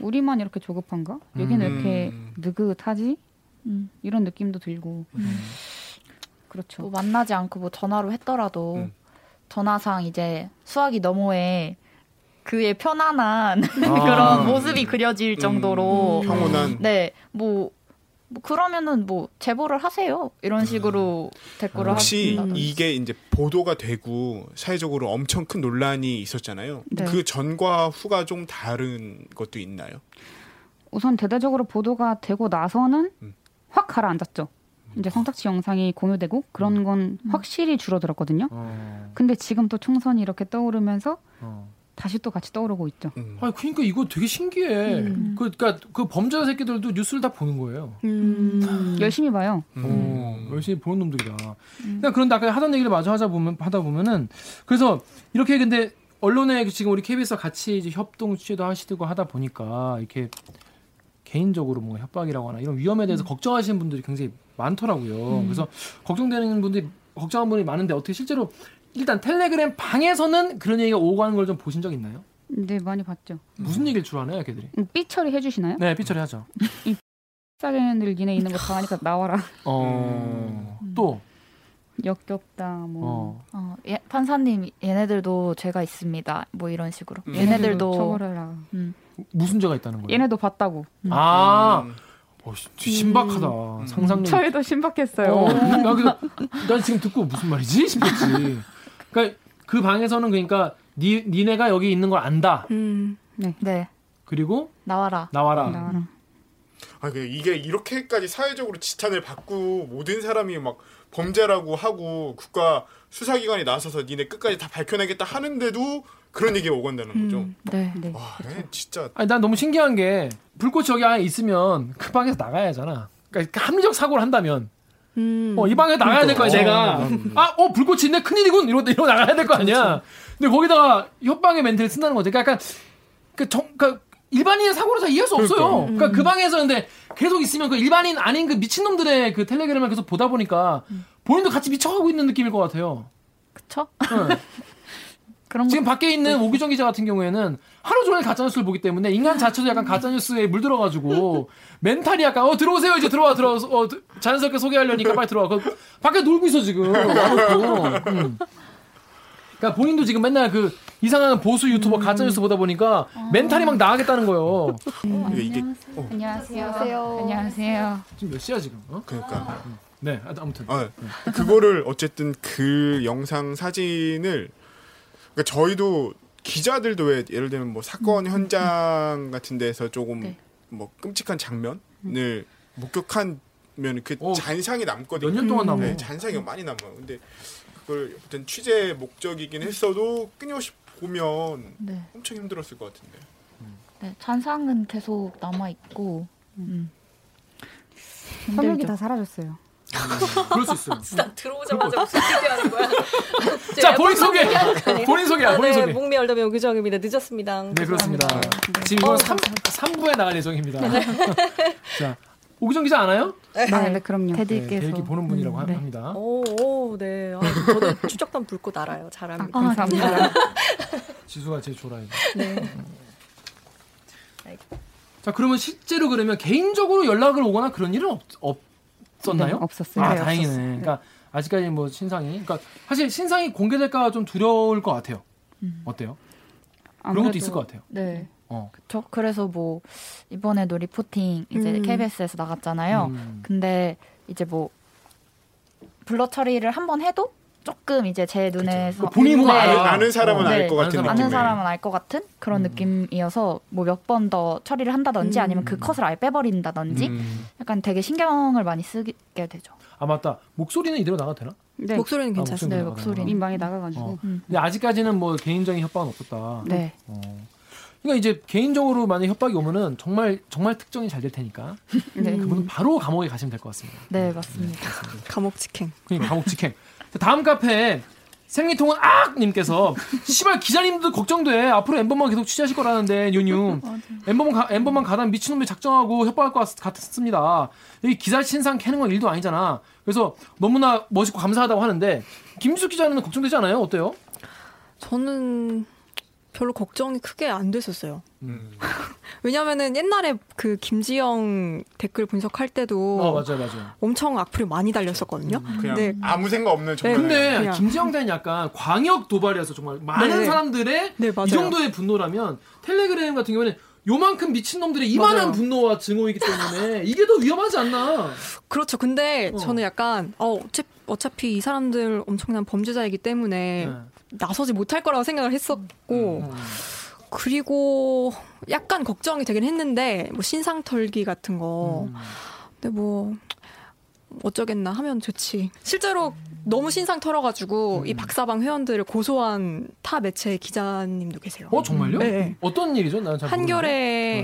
우리만 이렇게 조급한가? 여기는 왜 이렇게 음. 느긋하지? 음. 이런 느낌도 들고 그렇죠. 뭐 만나지 않고 뭐 전화로 했더라도 음. 전화상 이제 수학이 너머에 그의 편안한 아. <laughs> 그런 모습이 그려질 정도로 음. 평온한 네, 뭐, 뭐 그러면은 뭐 제보를 하세요. 이런 식으로 댓글을 혹시 하신다든지. 이게 이제 보도가 되고 사회적으로 엄청 큰 논란이 있었잖아요. 네. 그 전과 후가 좀 다른 것도 있나요? 우선 대대적으로 보도가 되고 나서는 음. 확 가라앉았죠. 이제 성착취 영상이 공유되고 그런 건 확실히 줄어들었거든요. 어, 근데 지금 또 총선이 이렇게 떠오르면서 어. 다시 또 같이 떠오르고 있죠. 음. 아니 그러니까 이거 되게 신기해. 음. 그 그러니까 그 범죄자 새끼들도 뉴스를 다 보는 거예요. 음. 열심히 봐요. 어, 열심히 보는 놈들이다. 그러니까 그런데 아까 하던 얘기를 마저 하자 보면 하다 보면은 그래서 이렇게 근데 언론에 지금 우리 KBS와 같이 이제 협동 취재도 하시고 하다 보니까 이렇게 개인적으로 뭐 협박이라거나 이런 위험에 대해서 걱정하시는 분들이 굉장히 많더라고요. 그래서 걱정되는 분들이 걱정하는 분이 많은데 어떻게 실제로 일단 텔레그램 방에서는 그런 얘기가 오고 가는 걸 좀 보신 적 있나요? 네, 많이 봤죠. 무슨 얘기를 주로 하나요, 걔들이? 음, 삐 처리 해주시나요? 네, 삐처리 하죠. 싸게들 니네 있는 거다 하니까 나와라. 어, 또, 역겹다. 뭐. 어, 어, 예, 판사님 얘네들도 죄가 있습니다. 뭐 이런 식으로. 음. 얘네들도 처벌해라. 무슨 죄가 있다는 거예요? 얘네도 봤다고. 아, 음. 어, 씨, 신박하다. 상상력. 저희도 신박했어요. 어, 나, 난 지금 듣고 무슨 말이지 싶었지. 그러니까 그 방에서는 그러니까 니 니네가 여기 있는 걸 안다. 음. 네, 그리고 나와라. 나와라. 나와라. 아, 그 이게 이렇게까지 사회적으로 지탄을 받고 모든 사람이 막 범죄라고 하고 국가 수사기관이 나서서 니네 끝까지 다 밝혀내겠다 하는데도 그런 얘기가 오간다는 거죠. 음. 네. 네. 와, 예, 진짜 아니 난 너무 신기한 게 불꽃이 여기 안에 있으면 그 방에서 나가야 하잖아. 그러니까 합리적 사고를 한다면 음. 어, 이 방에 나가야 될거 아니야, 내가. 아, 어, 불꽃이 있네? 큰일이군! 이러고, 이러고 나가야 될 거 아니야. 근데 거기다가 협박의 멘트를 쓴다는 거지. 그러니까 약간, 그, 정, 그, 일반인의 사고를 잘 이해할 수 없어요. 그러니까 그 방에서 근데 계속 있으면 그 일반인 아닌 그 미친놈들의 그 텔레그램을 계속 보다 보니까 본인도 같이 미쳐가고 있는 느낌일 것 같아요. 그쵸? 응. <laughs> 지금 밖에 있는 오기정 기자 같은 경우에는 하루 종일 가짜뉴스를 보기 때문에 인간 자체도 약간 가짜뉴스에 물들어가지고 <laughs> 멘탈이 약간 어 들어오세요 이제 들어와 들어와서 어 드- 자연스럽게 소개하려니까 빨리 들어와. 그 밖에 놀고 있어 지금. <laughs> 음. 그러니까 본인도 지금 맨날 그 이상한 보수 유튜버 가짜뉴스 보다 보니까 멘탈이 막 나가겠다는 거예요. 이게, 이게 어, 안녕하세요. 안녕하세요. 안녕하세요. 지금 몇 시야 지금? 어? 그러니까. 네 아무튼. 아, 그거를 어쨌든 그 영상 사진을 그러니까 저희도 기자들도 왜 예를 들면 뭐 사건 현장 같은 데서 조금 네. 뭐 끔찍한 장면을 목격하면 그 어, 잔상이 남거든요. 몇 년 동안 남아. 네, 잔상이 많이 남아요. 근데 그걸 어떤 취재 목적이긴 했어도 끊임없이 보면 네. 엄청 힘들었을 것 같은데. 네, 잔상은 계속 남아 있고. 음. 성격이 힘들죠. 다 사라졌어요. 그럴 수 있어요. 딱 들어오자마자 무슨 얘기하는 거야? <laughs> 자 본인 소개. 본인 소개야. 본인 네, 소개. 목미 얼더면 유정입니다. 늦었습니다. 네 그렇습니다. 지금 이건 어, 3, 삼부에 나갈 예정입니다. <laughs> 자 오기정 기자 아나요? 네, 네, 그럼요. 네, 대들께서 대기 보는 분이라고 하- 네. 합니다. 오, 오, 네. 아, 저도 추적단 불꽃 알아요. 잘합니다. 아, 감사합니다. 지수가 제일 좋아해요. 네. 자 그러면 실제로 그러면 개인적으로 연락을 오거나 그런 일은 없, 없 었나요? 네, 없었어요. 아 네, 다행이네. 없었어요. 그러니까 아직까지 뭐 신상이, 그러니까 사실 신상이 공개될까 좀 두려울 것 같아요. 어때요? 그런 것도 아무래도- 있을 것 같아요. 네. 어. 저 그래서 뭐 이번에도 리포팅 이제 음. KBS에서 나갔잖아요. 음. 근데 이제 뭐 블러 처리를 한 번 해도 조금 이제 제 눈에서 본인은 네. 아는, 아는 사람은 네. 알것 아는 같은. 아는 사람은 알 것 같은 그런 음. 느낌이어서 뭐 몇 번 더 처리를 한다든지 음. 아니면 그 컷을 아예 빼버린다든지 음. 약간 되게 신경을 많이 쓰게 되죠. 아 맞다. 목소리는 이대로 나가도 되나? 네. 목소리는 아, 괜찮습니다. 네? 목소리는. 많이 나가가지고. 어. 음. 근데 아직까지는 뭐 개인적인 협박은 없었다. 네. 어. 그러니까 이제 개인적으로 만약 협박이 오면은 정말 정말 특정이 잘 될 테니까 네. 그분은 바로 감옥에 가시면 될 것 같습니다. 네, 맞습니다. 감옥 직행. 그러니까 감옥 직행. 자, 다음 카페 생리통은 악 님께서 시발 기자님도 걱정돼. 앞으로 엠버만 계속 취재하실 거라는데 뉴뉴. <laughs> 엠버만 가, 엠버만 가다 미친놈이 작정하고 협박할 것 같, 같습니다. 여기 기자 신상 캐는 건 일도 아니잖아. 그래서 너무나 멋있고 감사하다고 하는데 김수 기자는 걱정되지 않아요? 어때요? 저는 별로 걱정이 크게 안 됐었어요. 음. <laughs> 왜냐면은 옛날에 그 김지영 댓글 분석할 때도 어 맞아요 맞아요. 엄청 악플이 많이 달렸었거든요. 그냥 네. 아무 생각 없는 정말. 근데 그냥. 김지영 대는 약간 광역 도발이어서 정말 많은 네. 사람들의 네. 이 정도의 분노라면 텔레그램 같은 경우는 요만큼 미친놈들의 이만한 맞아요. 분노와 증오이기 때문에 이게 더 위험하지 않나. 그렇죠. 근데 어. 저는 약간 어, 어차피, 어차피 이 사람들 엄청난 범죄자이기 때문에 네. 나서지 못할 거라고 생각을 했었고 음. 그리고 약간 걱정이 되긴 했는데 뭐 신상 털기 같은 거 음. 근데 뭐 어쩌겠나 하면 좋지. 실제로 너무 신상 털어가지고 음. 이 박사방 회원들을 고소한 타 매체 기자님도 계세요. 어 정말요? 네. 어떤 일이죠? 난잘 한결의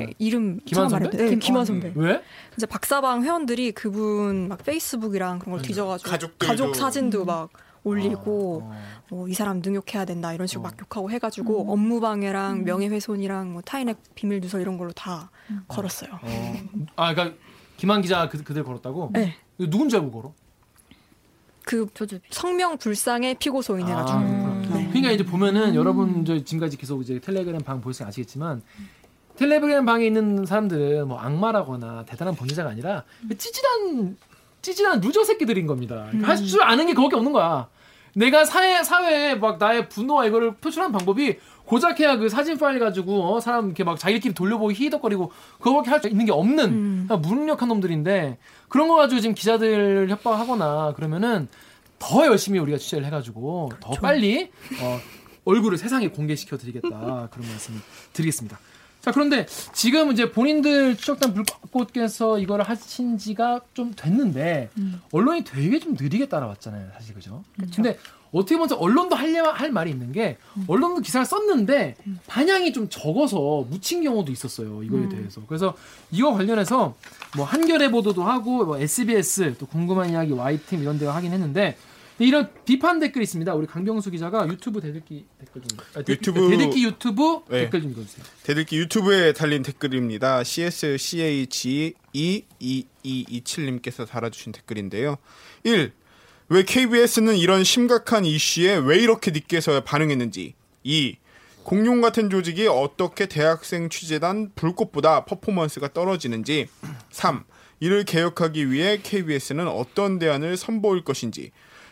네. 이름 김한 선배? 네, 김- 김한 어, 선배. 왜? 이제 박사방 회원들이 그분 막 페이스북이랑 그런 걸 음. 뒤져가지고. 가족 사진도 막 올리고 어. 뭐이 사람 능욕해야 된다 이런 식으로 어. 막 욕하고 해가지고 업무 방해랑 명예훼손이랑 뭐 타인의 비밀 누설 이런 걸로 다 걸었어요. 어. <laughs> 아 그러니까 김한 기자 그, 그들 걸었다고? 네. 누군지 알고 걸어? 그. 성명 불상의 피고소인 해가지고 아. 음. 네. 그러니까 이제 보면은 여러분 저 지금까지 계속 이제 텔레그램 방 보시면 아시겠지만 텔레그램 방에 있는 사람들은 뭐 악마라거나 대단한 범죄자가 아니라 찌질한 찌질한 loser 새끼들인 겁니다. 할줄 아는 게 그거밖에 없는 거야. 내가 사회 사회에 막 나의 분노와 이거를 표출하는 방법이 고작 해야 그 사진 파일 가지고 어, 사람 이렇게 막 자기들끼리 돌려보고 히덕거리고 그거밖에 할 수 있는 게 없는 음. 무능력한 놈들인데 그런 거 가지고 지금 기자들 협박하거나 그러면은 더 열심히 우리가 취재를 해가지고 더 빨리 어, 얼굴을 세상에 공개시켜 드리겠다 그런 말씀 드리겠습니다. 자 그런데 지금 이제 본인들 추적단 불꽃께서 이거를 하신 지가 좀 됐는데 언론이 되게 좀 느리게 따라왔잖아요 사실 그죠? 근데 어떻게 보면 언론도 할려 할 말이 있는 게 언론도 기사를 썼는데 반향이 좀 적어서 묻힌 경우도 있었어요 이거에 대해서. 그래서 이거 관련해서 뭐 한겨레 보도도 하고 뭐 SBS 또 궁금한 이야기 Y팀 이런 데가 하긴 했는데 이런 비판 댓글이 있습니다 우리 강병수 기자가 유튜브 대들기 댓글 좀 아, 대- 유튜브- 대들기 유튜브 네. 댓글 좀 읽어주세요 대들기 유튜브에 달린 댓글입니다. CSCH 22227님께서 달아주신 댓글인데요. 1. 왜 KBS는 이런 심각한 이슈에 왜 이렇게 늦게서야 반응했는지. 2. 공룡 같은 조직이 어떻게 대학생 취재단 불꽃보다 퍼포먼스가 떨어지는지. 3. 이를 개혁하기 위해 KBS는 어떤 대안을 선보일 것인지.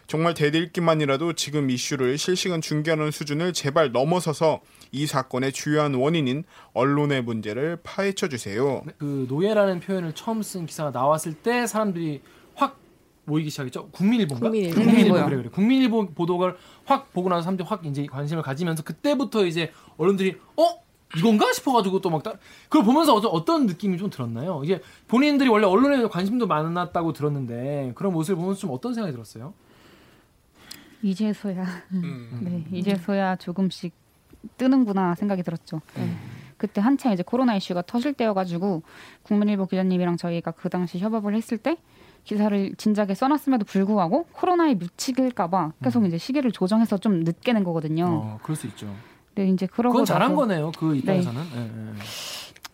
정말 대들기만이라도 지금 이슈를 실시간 중계하는 수준을 제발 넘어서서 이 사건의 주요한 원인인 언론의 문제를 파헤쳐 주세요. 그 노예라는 표현을 처음 쓴 기사가 나왔을 때 사람들이 확 모이기 시작했죠. 국민일보인가? 국민일보. 국민일보요. 그래 그래. 국민일보 보도를 확 보고 나서 사람들이 확 이제 관심을 가지면서 그때부터 이제 언론들이 어 이건가 싶어가지고 또 막 그걸 보면서 어떤, 어떤 느낌이 좀 들었나요? 이게 본인들이 원래 언론에 관심도 많았다고 들었는데 그런 모습을 보면서 좀 어떤 생각이 들었어요? 이제서야 음. 네 이제서야 조금씩 뜨는구나 생각이 들었죠. 그때 한창 이제 코로나 이슈가 터질 때여가지고 국민일보 기자님이랑 저희가 그 당시 협업을 했을 때 기사를 진작에 써놨음에도 불구하고 코로나에 미치길까봐 계속 이제 시기를 조정해서 좀 늦게 낸 거거든요. 어, 그럴 수 있죠. 근데 이제 그러고 그건 잘한 나서 거네요. 그 입장에서는. 예, 예.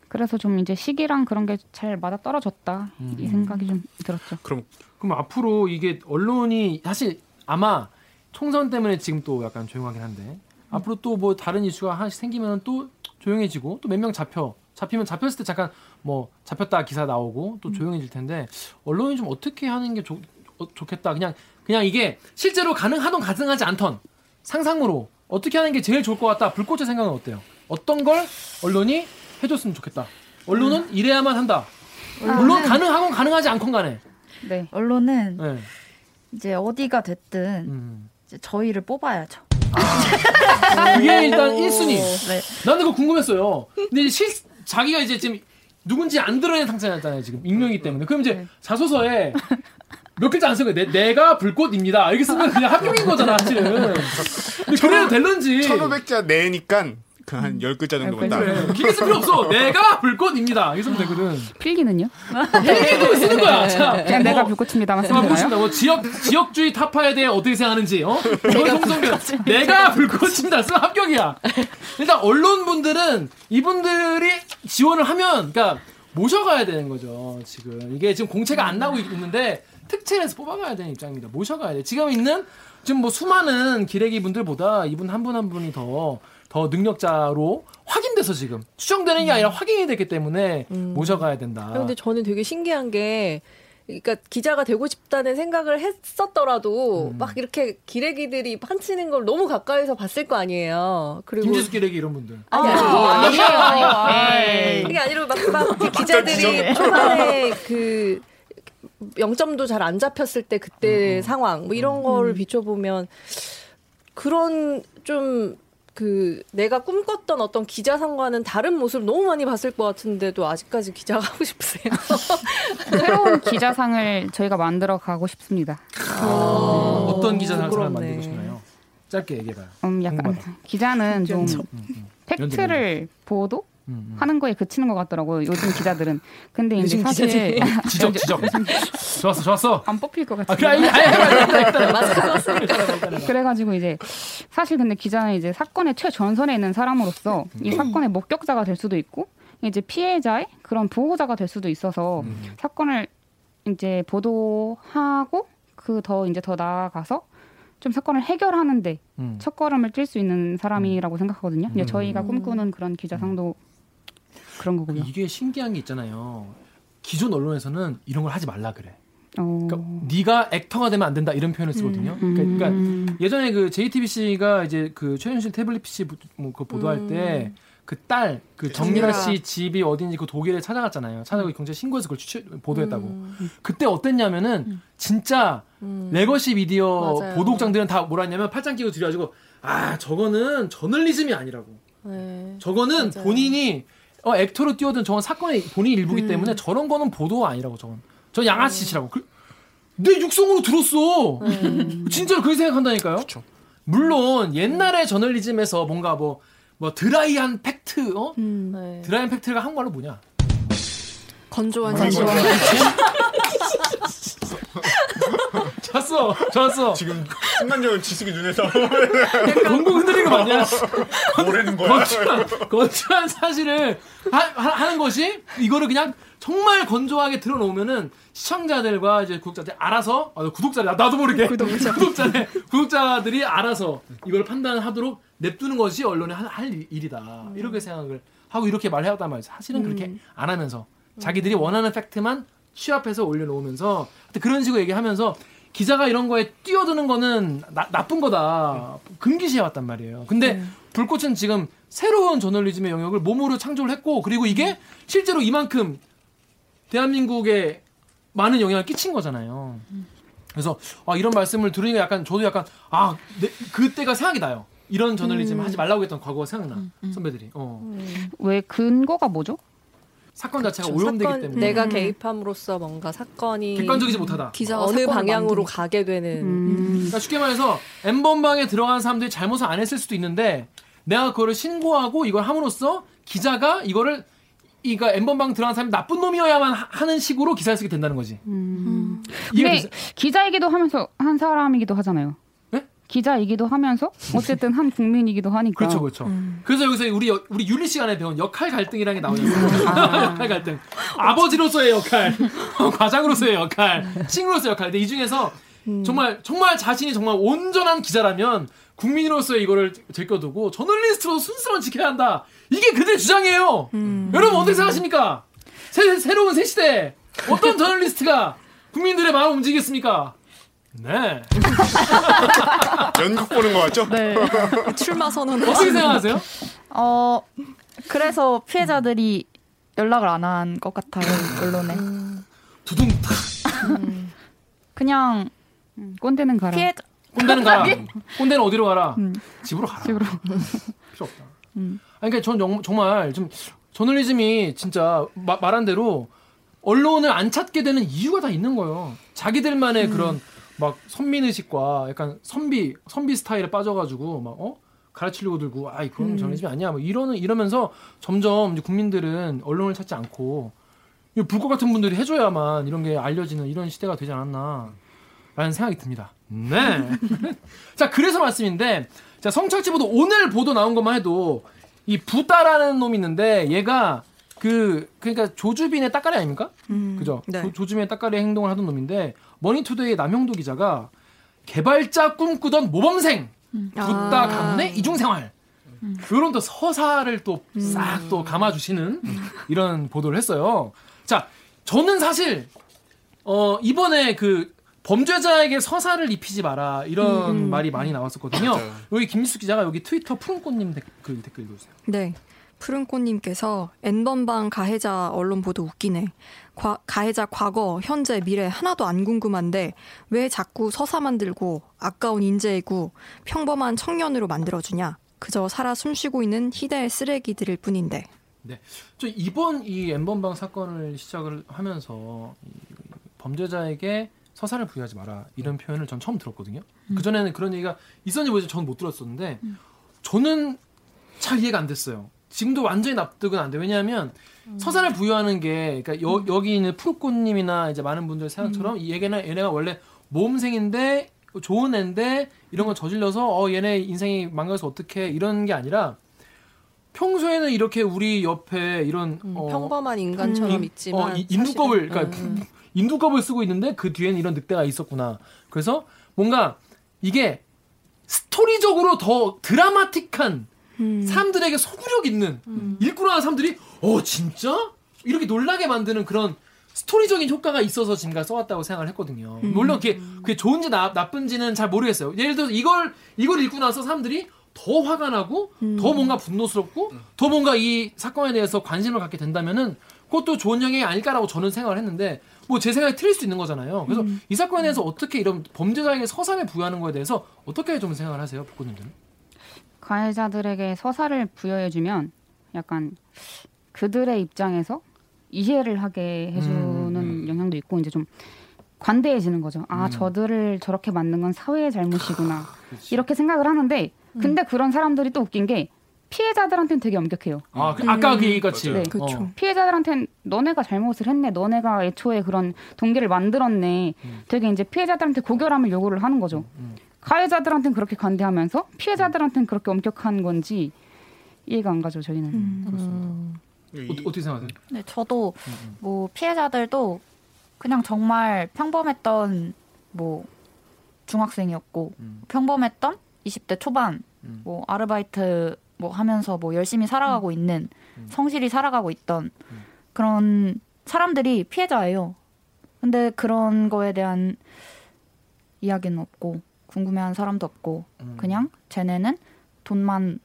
그래서 좀 이제 시기랑 그런 게 잘 맞아 떨어졌다 음. 이 생각이 좀 들었죠. 그럼 그럼 앞으로 이게 언론이 사실 아마 총선 때문에 지금 또 약간 조용하긴 한데 앞으로 또 뭐 다른 이슈가 하나씩 생기면 또 조용해지고 또 몇 명 잡혀 잡히면 잡혔을 때 잠깐 뭐 잡혔다 기사 나오고 또 조용해질 텐데 언론이 좀 어떻게 하는 게 좋, 어, 좋겠다 그냥 그냥 이게 실제로 가능하던 가능하지 않던 상상으로 어떻게 하는 게 제일 좋을 것 같다 불꽃의 생각은 어때요? 어떤 걸 언론이 해줬으면 좋겠다. 언론은 이래야만 한다. 물론 가능하건 가능하지 않건 간에. 네. 언론은 네. 이제 어디가 됐든 음. 이제 저희를 뽑아야죠. 그게 일단 1순위. 네. 나는 그거 궁금했어요. 근데 이제 실, 자기가 이제 지금 누군지 안 드러낸 상태잖아요, 지금. 익명이기 때문에. 그럼 이제 자소서에 몇 글자 안쓴 거예요. 내, 내가 불꽃입니다. 이렇게 쓰면 그냥 합격인 거잖아, 사실은. 근데 그래도 될런지. 1500자 내니까 그한 10글자 정도만 딱. 그래. 길게 쓸 필요 없어. <laughs> 내가 불꽃입니다. 이렇게 쓰면 되거든. 필기는요? 이렇게 쓰는 거야. 자, 그냥 내가 뭐, 불꽃입니다만 아, 쓰는. 거예요? 뭐 지역 지역주의 타파에 대해 어떻게 생각하는지, 어? 내가 송성균, 내가 불꽃입니다. 쓰면 합격이야. 일단 언론분들은 이분들이 지원을 하면, 그러니까 모셔가야 되는 거죠. 지금 이게 지금 공채가 안 나오고 있는데 특채에서 뽑아가야 되는 입장입니다. 모셔가야 돼. 지금 있는 지금 뭐 수많은 기레기 분들보다 이분 한 분한 분이 더 더 능력자로 확인돼서 지금 추정되는 게 아니라 확인이 됐기 때문에 모셔가야 된다. 근데 저는 되게 신기한 게 그러니까 기자가 되고 싶다는 생각을 했었더라도 음. 막 이렇게 기레기들이 판치는 걸 너무 가까이서 봤을 거 아니에요. 그리고 김지수 기레기 이런 분들. 아니 아니 아니에요. 그게 아니라 막 막 기자들이 초반에 그 0점도 잘 안 잡혔을 때 그때 상황 뭐 이런 거를 비춰보면 그런 좀 그 내가 꿈꿨던 어떤 기자상과는 다른 모습을 너무 많이 봤을 것 같은데도 아직까지 기자가 하고 싶으세요? <laughs> 새로운 기자상을 저희가 만들어 가고 싶습니다. 어떤 기자상을. 만들고 싶나요? 짧게 얘기해봐요. 음, 약간 궁금하다. 기자는 좀. 팩트를 보도 음, 음. 하는 거에 그치는 것 같더라고요. 요즘 기자들은. 근데 이제 사실 <laughs> 지적 지적. 좋았어 좋았어. 안 뽑힐 것 아. 그래 맞아. 그래가지고 이제 사실 근데 기자는 이제 사건의 최전선에 있는 사람으로서 이 사건의 목격자가 될 수도 있고 이제 피해자의 그런 보호자가 될 수도 있어서 음. 사건을 이제 보도하고 그 더 이제 더 나아가서 좀 사건을 해결하는데 음. 첫 걸음을 뛸 수 있는 사람이라고 생각하거든요. 음. 저희가 꿈꾸는 그런 기자상도 그런 거고요. 이게 신기한 게 있잖아요. 기존 언론에서는 이런 걸 하지 말라 그래. 어. 그러니까 네가 actor가 되면 안 된다 이런 표현을 쓰거든요. 그러니까, 그러니까 예전에 그 JTBC가 이제 그 최순실 태블릿 PC 부- 뭐 그거 보도할 때그 딸 그 정유라 씨 집이 어딘지 그 독일에 찾아갔잖아요. 찾아가고 경찰 신고해서 그걸 취재, 보도했다고. 그때 어땠냐면은 진짜 legacy media 맞아요. 보도국장들은 다 뭐라 했냐면 팔짱 끼고 들여가지고 아 저거는 저널리즘이 아니라고. 네. 저거는 맞아요. 본인이 어, 액터로 뛰어든 저건 사건의 본인 일부기 음. 때문에 저런 거는 보도가 아니라고 저건. 저 양아치시라고. 그, 내 육성으로 들었어. 네. 진짜로 그렇게 생각한다니까요. 그쵸. 물론 옛날에 저널리즘에서 뭔가 뭐, 뭐 드라이한 팩트, 어? 네. 드라이한 팩트가 한국말로 뭐냐? 건조한 건조한 사실. <laughs> <laughs> 좋았어, 좋았어. 지금 순간적으로 지숙이 눈에서. 공공 흔들리는 거 맞냐? 뭐라는 거야? 건조한, 건조한 사실을 하, 는 것이 이거를 그냥 정말 건조하게 들어놓으면은 시청자들과 이제 구독자들이 알아서 아, 구독자들 나- 나도 모르게. 구독자. 구독자들 구독자들이 알아서 이걸 판단하도록 냅두는 것이 언론의 할, 할 일- 일이다. 이렇게 생각을 하고 이렇게 말해왔단 말이죠. 사실은 그렇게 안 하면서. 자기들이 원하는 팩트만 취합해서 올려놓으면서 그런 식으로 얘기하면서 기자가 이런 거에 뛰어드는 거는 나, 나쁜 거다 금기시해 왔단 말이에요 근데 불꽃은 지금 새로운 저널리즘의 영역을 몸으로 창조를 했고 그리고 이게 실제로 이만큼 대한민국에 많은 영향을 끼친 거잖아요. 그래서 아, 이런 말씀을 들으니까 약간 저도 약간 아 내, 그때가 생각이 나요. 이런 저널리즘 하지 말라고 했던 과거가 생각나 선배들이 어. 왜 근거가 뭐죠? 사건 자체가 그렇죠. 오염되기 사건, 때문에 내가 개입함으로써 뭔가 사건이 객관적이지 못하다. 기자가 어느 방향으로 만드니까. 가게 되는 음. 그러니까 쉽게 말해서 엠번방에 들어간 사람들이 잘못을 안 했을 수도 있는데 내가 그거를 신고하고 이걸 함으로써 기자가 이거를 이가 엠번방 들어간 사람이 나쁜 놈이어야만 하- 하는 식으로 기사를 쓰게 된다는 거지. 음. 근데? 기자이기도 하면서 한 사람이기도 하잖아요. 네? 기자이기도 하면서 어쨌든 한 국민이기도 하니까. 그렇죠, 그렇죠. 그래서 여기서 우리 여- 우리 윤리 시간에 배운 역할 갈등이라는 게 나오잖아요. <laughs> 역할 갈등. 아버지로서의 역할, <laughs> 과장으로서의 역할, 친구로서의 역할. 근데 이 중에서 정말 정말 자신이 정말 온전한 기자라면 국민으로서의 이거를 제껴두고 저널리스트로 순수한 지켜야 한다. 이게 그들의 주장이에요. 여러분 어떻게 생각하십니까? 새, 새로운 새 시대 어떤 저널리스트가 국민들의 마음을 움직이겠습니까? 네. 연극 보는 거 같죠? 네. <laughs> 출마 선언 어떻게 생각하세요? 어, 그래서 피해자들이 연락을 안 한 것 같아요, 언론에. 두둥 탁. 그냥 음, 꼰대는 가라. 피해자, 꼰대는 가라. 꼰대는 어디로 가라? 음. 집으로 가라. 집으로. 필요 없다. 음. 아니, 그러니까 전 정- 정말 좀 저널리즘이 진짜 마- 말한 대로 언론을 안 찾게 되는 이유가 다 있는 거예요. 자기들만의 그런 막 선민 의식과 약간 선비 선비 스타일에 빠져가지고 막 어? 가르치려고 들고 아이 그건 저널리즘이 아니야 뭐 이러는 이러면서 점점 이제 국민들은 언론을 찾지 않고 이 불꽃 같은 분들이 해줘야만 이런 게 알려지는 이런 시대가 되지 않았나 라는 생각이 듭니다. 네. <laughs> 자, 그래서 말씀인데, 자, 성착취 보도 오늘 보도 나온 것만 해도 이 부따라는 놈이 있는데 얘가 그 그러니까 조주빈의 따까리 아닙니까? 음, 그죠? 네. 조, 조주빈의 따까리 행동을 하던 놈인데 머니투데이 남형도 기자가 개발자 꿈꾸던 모범생 부따 아. 가문의 이중생활 이런 또 서사를 또싹또 감아주시는 이런 보도를 했어요. 자, 저는 사실 어 이번에 그 범죄자에게 서사를 입히지 마라 이런 말이 많이 나왔었거든요. 맞아요. 여기 김미수 기자가 여기 트위터 푸른꽃님 댓글 댓글 읽어주세요. 네. 푸른꽃님께서 N번방 가해자 언론 보도 웃기네. 과- 가해자 과거, 현재, 미래 하나도 안 궁금한데 왜 자꾸 서사 만들고 아까운 인재이고 평범한 청년으로 만들어주냐. 그저 살아 숨쉬고 있는 희대의 쓰레기들일 뿐인데. 저 이번 이 엠번방 사건을 시작을 하면서 이 범죄자에게 서사를 부여하지 마라 이런 표현을 전 처음 들었거든요. 그 전에는 그런 얘기가 있었는지 모르지 저는 못 들었었는데 저는 잘 이해가 안 됐어요. 지금도 완전히 납득은 안 돼. 왜냐하면 서사를 부여하는 게 그러니까 여, 여기 있는 푸르꽃님이나 이제 많은 분들 생각처럼 이 얘기는 얘네가 원래 모험생인데 좋은 애인데 이런 걸 저질러서 어 얘네 인생이 망가져서 어떻게 이런 게 아니라 평소에는 이렇게 우리 옆에 이런 음, 어, 평범한 인간처럼 인- 있지만 어, 이- 인두껍을 그러니까 음, 인두껍을 쓰고 있는데 그 뒤에는 이런 늑대가 있었구나. 그래서 뭔가 이게 스토리적으로 더 드라마틱한 음. 사람들에게 소구력 있는 읽고 나는 사람들이 어 진짜 이렇게 놀라게 만드는 그런 스토리적인 효과가 있어서 지금까지 써왔다고 생각을 했거든요. 물론 그게, 그게 좋은지 나, 나쁜지는 잘 모르겠어요. 예를 들어서 이걸 이걸 읽고 나서 사람들이 더 화가 나고 더 뭔가 분노스럽고 더 뭔가 이 사건에 대해서 관심을 갖게 된다면은 그것도 좋은 영향이 아닐까라고 저는 생각을 했는데 뭐 제 생각이 틀릴 수 있는 거잖아요. 그래서 이 사건에 대해서 어떻게 이런 범죄자에게 서사를 부여하는 거에 대해서 어떻게 좀 생각을 하세요, 복고님들은? 가해자들에게 서사를 부여해주면 약간 그들의 입장에서 이해를 하게 해주는 음, 영향도 있고 이제 좀 관대해지는 거죠. 아 음. 저들을 저렇게 만든 건 사회의 잘못이구나 그렇지. 이렇게 생각을 하는데 근데 그런 사람들이 또 웃긴 게 피해자들한테는 되게 엄격해요. 아, 그, 아까 그 얘기 같이. 네. 그렇죠. 어. 피해자들한테는 너네가 잘못을 했네, 너네가 애초에 그런 동기를 만들었네. 되게 이제 피해자들한테 고결함을 요구를 하는 거죠. 음. 가해자들한테는 그렇게 관대하면서 피해자들한테는 그렇게 엄격한 건지 이해가 안 가죠 저희는. 음. 이- 어, 어떻게 생각하세요? 네, 저도 음, 뭐 피해자들도 그냥 정말 평범했던 뭐 중학생이었고 음. 평범했던 20대 초반 음. 뭐 아르바이트 뭐 하면서 뭐 열심히 살아가고 있는 음. 성실히 살아가고 있던 음. 그런 사람들이 피해자예요. 근데 그런 거에 대한 이야기는 없고 궁금해하는 사람도 없고 음. 그냥 쟤네는 돈만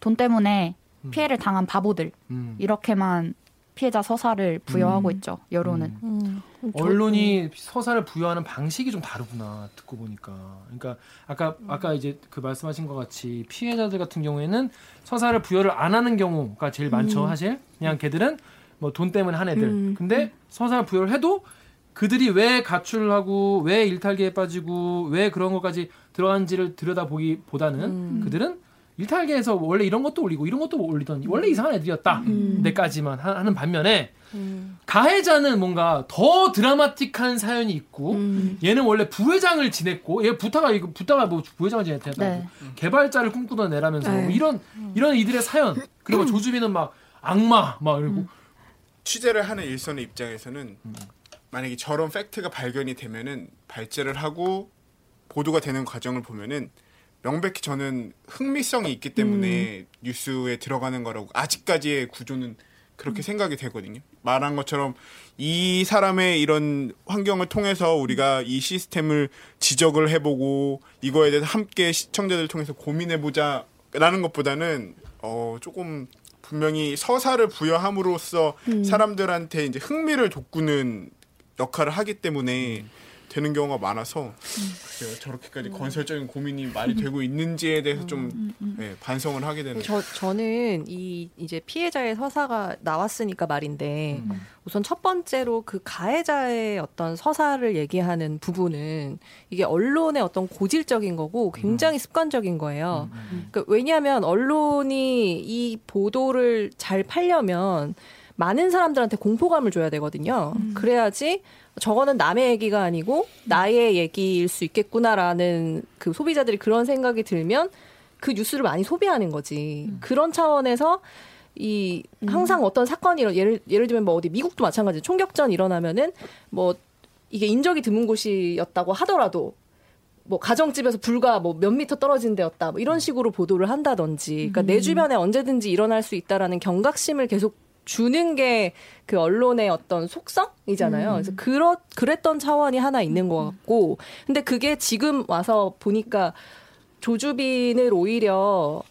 돈 때문에 음. 피해를 당한 바보들 음. 이렇게만 피해자 서사를 부여하고 음. 있죠. 여론은. 음. 음. 언론이 서사를 부여하는 방식이 좀 다르구나 듣고 보니까 그러니까 아까 아까 이제 그 말씀하신 것 같이 피해자들 같은 경우에는 서사를 부여를 안 하는 경우가 제일 많죠 사실 그냥 걔들은 뭐 돈 때문에 한 애들 음. 근데 서사를 부여를 해도 그들이 왜 가출하고 왜 일탈기에 빠지고 왜 그런 것까지 들어간지를 들여다보기 보다는 음. 그들은 일탈기에서 원래 이런 것도 올리고 이런 것도 올리던 원래 이상한 애들이었다 음. 내까지만 하- 하는 반면에 음. 가해자는 뭔가 더 드라마틱한 사연이 있고 음. 얘는 원래 부회장을 지냈고 얘 부타가 이거 부타가 뭐 부회장을 지냈다 네. 개발자를 꿈꾸던 애라면서 네. 뭐 이런 이런 이들의 사연 그리고 <clears throat> 조주빈은 막 악마 막 이러고 취재를 하는 일선의 입장에서는 만약에 저런 팩트가 발견이 되면은 발제를 하고 보도가 되는 과정을 보면은 명백히 저는 흥미성이 있기 때문에 뉴스에 들어가는 거라고 아직까지의 구조는 그렇게 생각이 되거든요. 말한 것처럼 이 사람의 이런 환경을 통해서 우리가 이 시스템을 지적을 해보고 이거에 대해서 함께 시청자들 통해서 고민해보자라는 것보다는 어 조금 분명히 서사를 부여함으로써 사람들한테 이제 흥미를 돋구는 역할을 하기 때문에 되는 경우가 많아서 글쎄요, 저렇게까지 건설적인 고민이 많이 되고 있는지에 대해서 좀 예, 반성을 하게 되는. 저 저는 이 이제 피해자의 서사가 나왔으니까 말인데 우선 첫 번째로 그 가해자의 어떤 서사를 얘기하는 부분은 이게 언론의 어떤 고질적인 거고 굉장히 습관적인 거예요. 그러니까 왜냐하면 언론이 이 보도를 잘 팔려면 많은 사람들한테 공포감을 줘야 되거든요. 그래야지 저거는 남의 얘기가 아니고 나의 얘기일 수 있겠구나라는 그 소비자들이 그런 생각이 들면 그 뉴스를 많이 소비하는 거지. 그런 차원에서 이 항상 어떤 사건이 예를 예를 들면 뭐 어디 미국도 마찬가지. 총격전 일어나면은 뭐 이게 인적이 드문 곳이었다고 하더라도 뭐 가정집에서 불과 뭐 몇 미터 떨어진 데였다. 뭐 이런 식으로 보도를 한다든지. 그러니까 내 주변에 언제든지 일어날 수 있다라는 경각심을 계속 주는 게 그 언론의 어떤 속성이잖아요. 그래서 그렇 그랬던 차원이 하나 있는 것 같고 근데 그게 지금 와서 보니까 조주빈을 오히려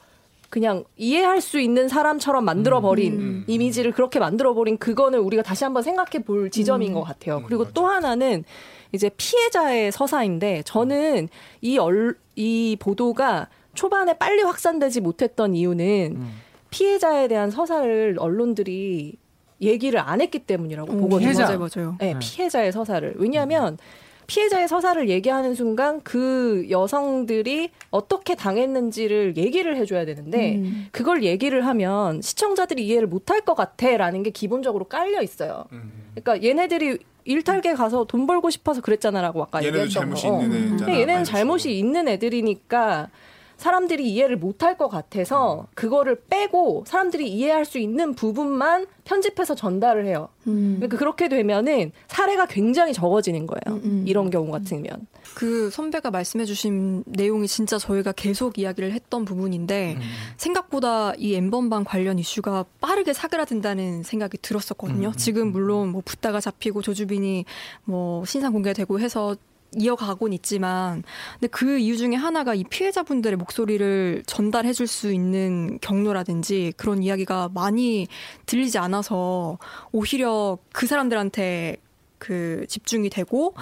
그냥 이해할 수 있는 사람처럼 만들어버린 음. 이미지를 그렇게 만들어버린 그거는 우리가 다시 한번 생각해 볼 지점인 것 같아요. 음, 그리고. 또 하나는 이제 피해자의 서사인데 저는 이, 얼, 이 보도가 초반에 빨리 확산되지 못했던 이유는 음. 피해자에 대한 서사를 언론들이 얘기를 안 했기 때문이라고 보거든요. 피해자. 맞아요, 맞아요. 네, 네. 피해자의 서사를. 왜냐하면 피해자의 서사를 얘기하는 순간 그 여성들이 어떻게 당했는지를 얘기를 해줘야 되는데 음. 그걸 얘기를 하면 시청자들이 이해를 못할 것 같아라는 게 기본적으로 깔려 있어요. 음. 그러니까 얘네들이 일탈계 가서 돈 벌고 싶어서 그랬잖아라고 아까 얘네도 얘기했던 잘못이 거. 어. 있는 애잖아. 근데 얘네는 잘못이. 있는 애들이니까 사람들이 이해를 못할 것 같아서 그거를 빼고 사람들이 이해할 수 있는 부분만 편집해서 전달을 해요. 음. 그러니까 그렇게 되면은 사례가 굉장히 적어지는 거예요. 음, 음. 이런 경우 같으면. 그 선배가 말씀해주신 내용이 진짜 저희가 계속 이야기를 했던 부분인데 생각보다 이 엠번방 관련 이슈가 빠르게 사그라든다는 생각이 들었었거든요. 음, 지금 물론 뭐 붓다가 잡히고 조주빈이 뭐 신상 공개되고 해서 이어가곤 있지만 근데 그 이유 중에 하나가 이 피해자분들의 목소리를 전달해 줄 수 있는 경로라든지 그런 이야기가 많이 들리지 않아서 오히려 그 사람들한테 그 집중이 되고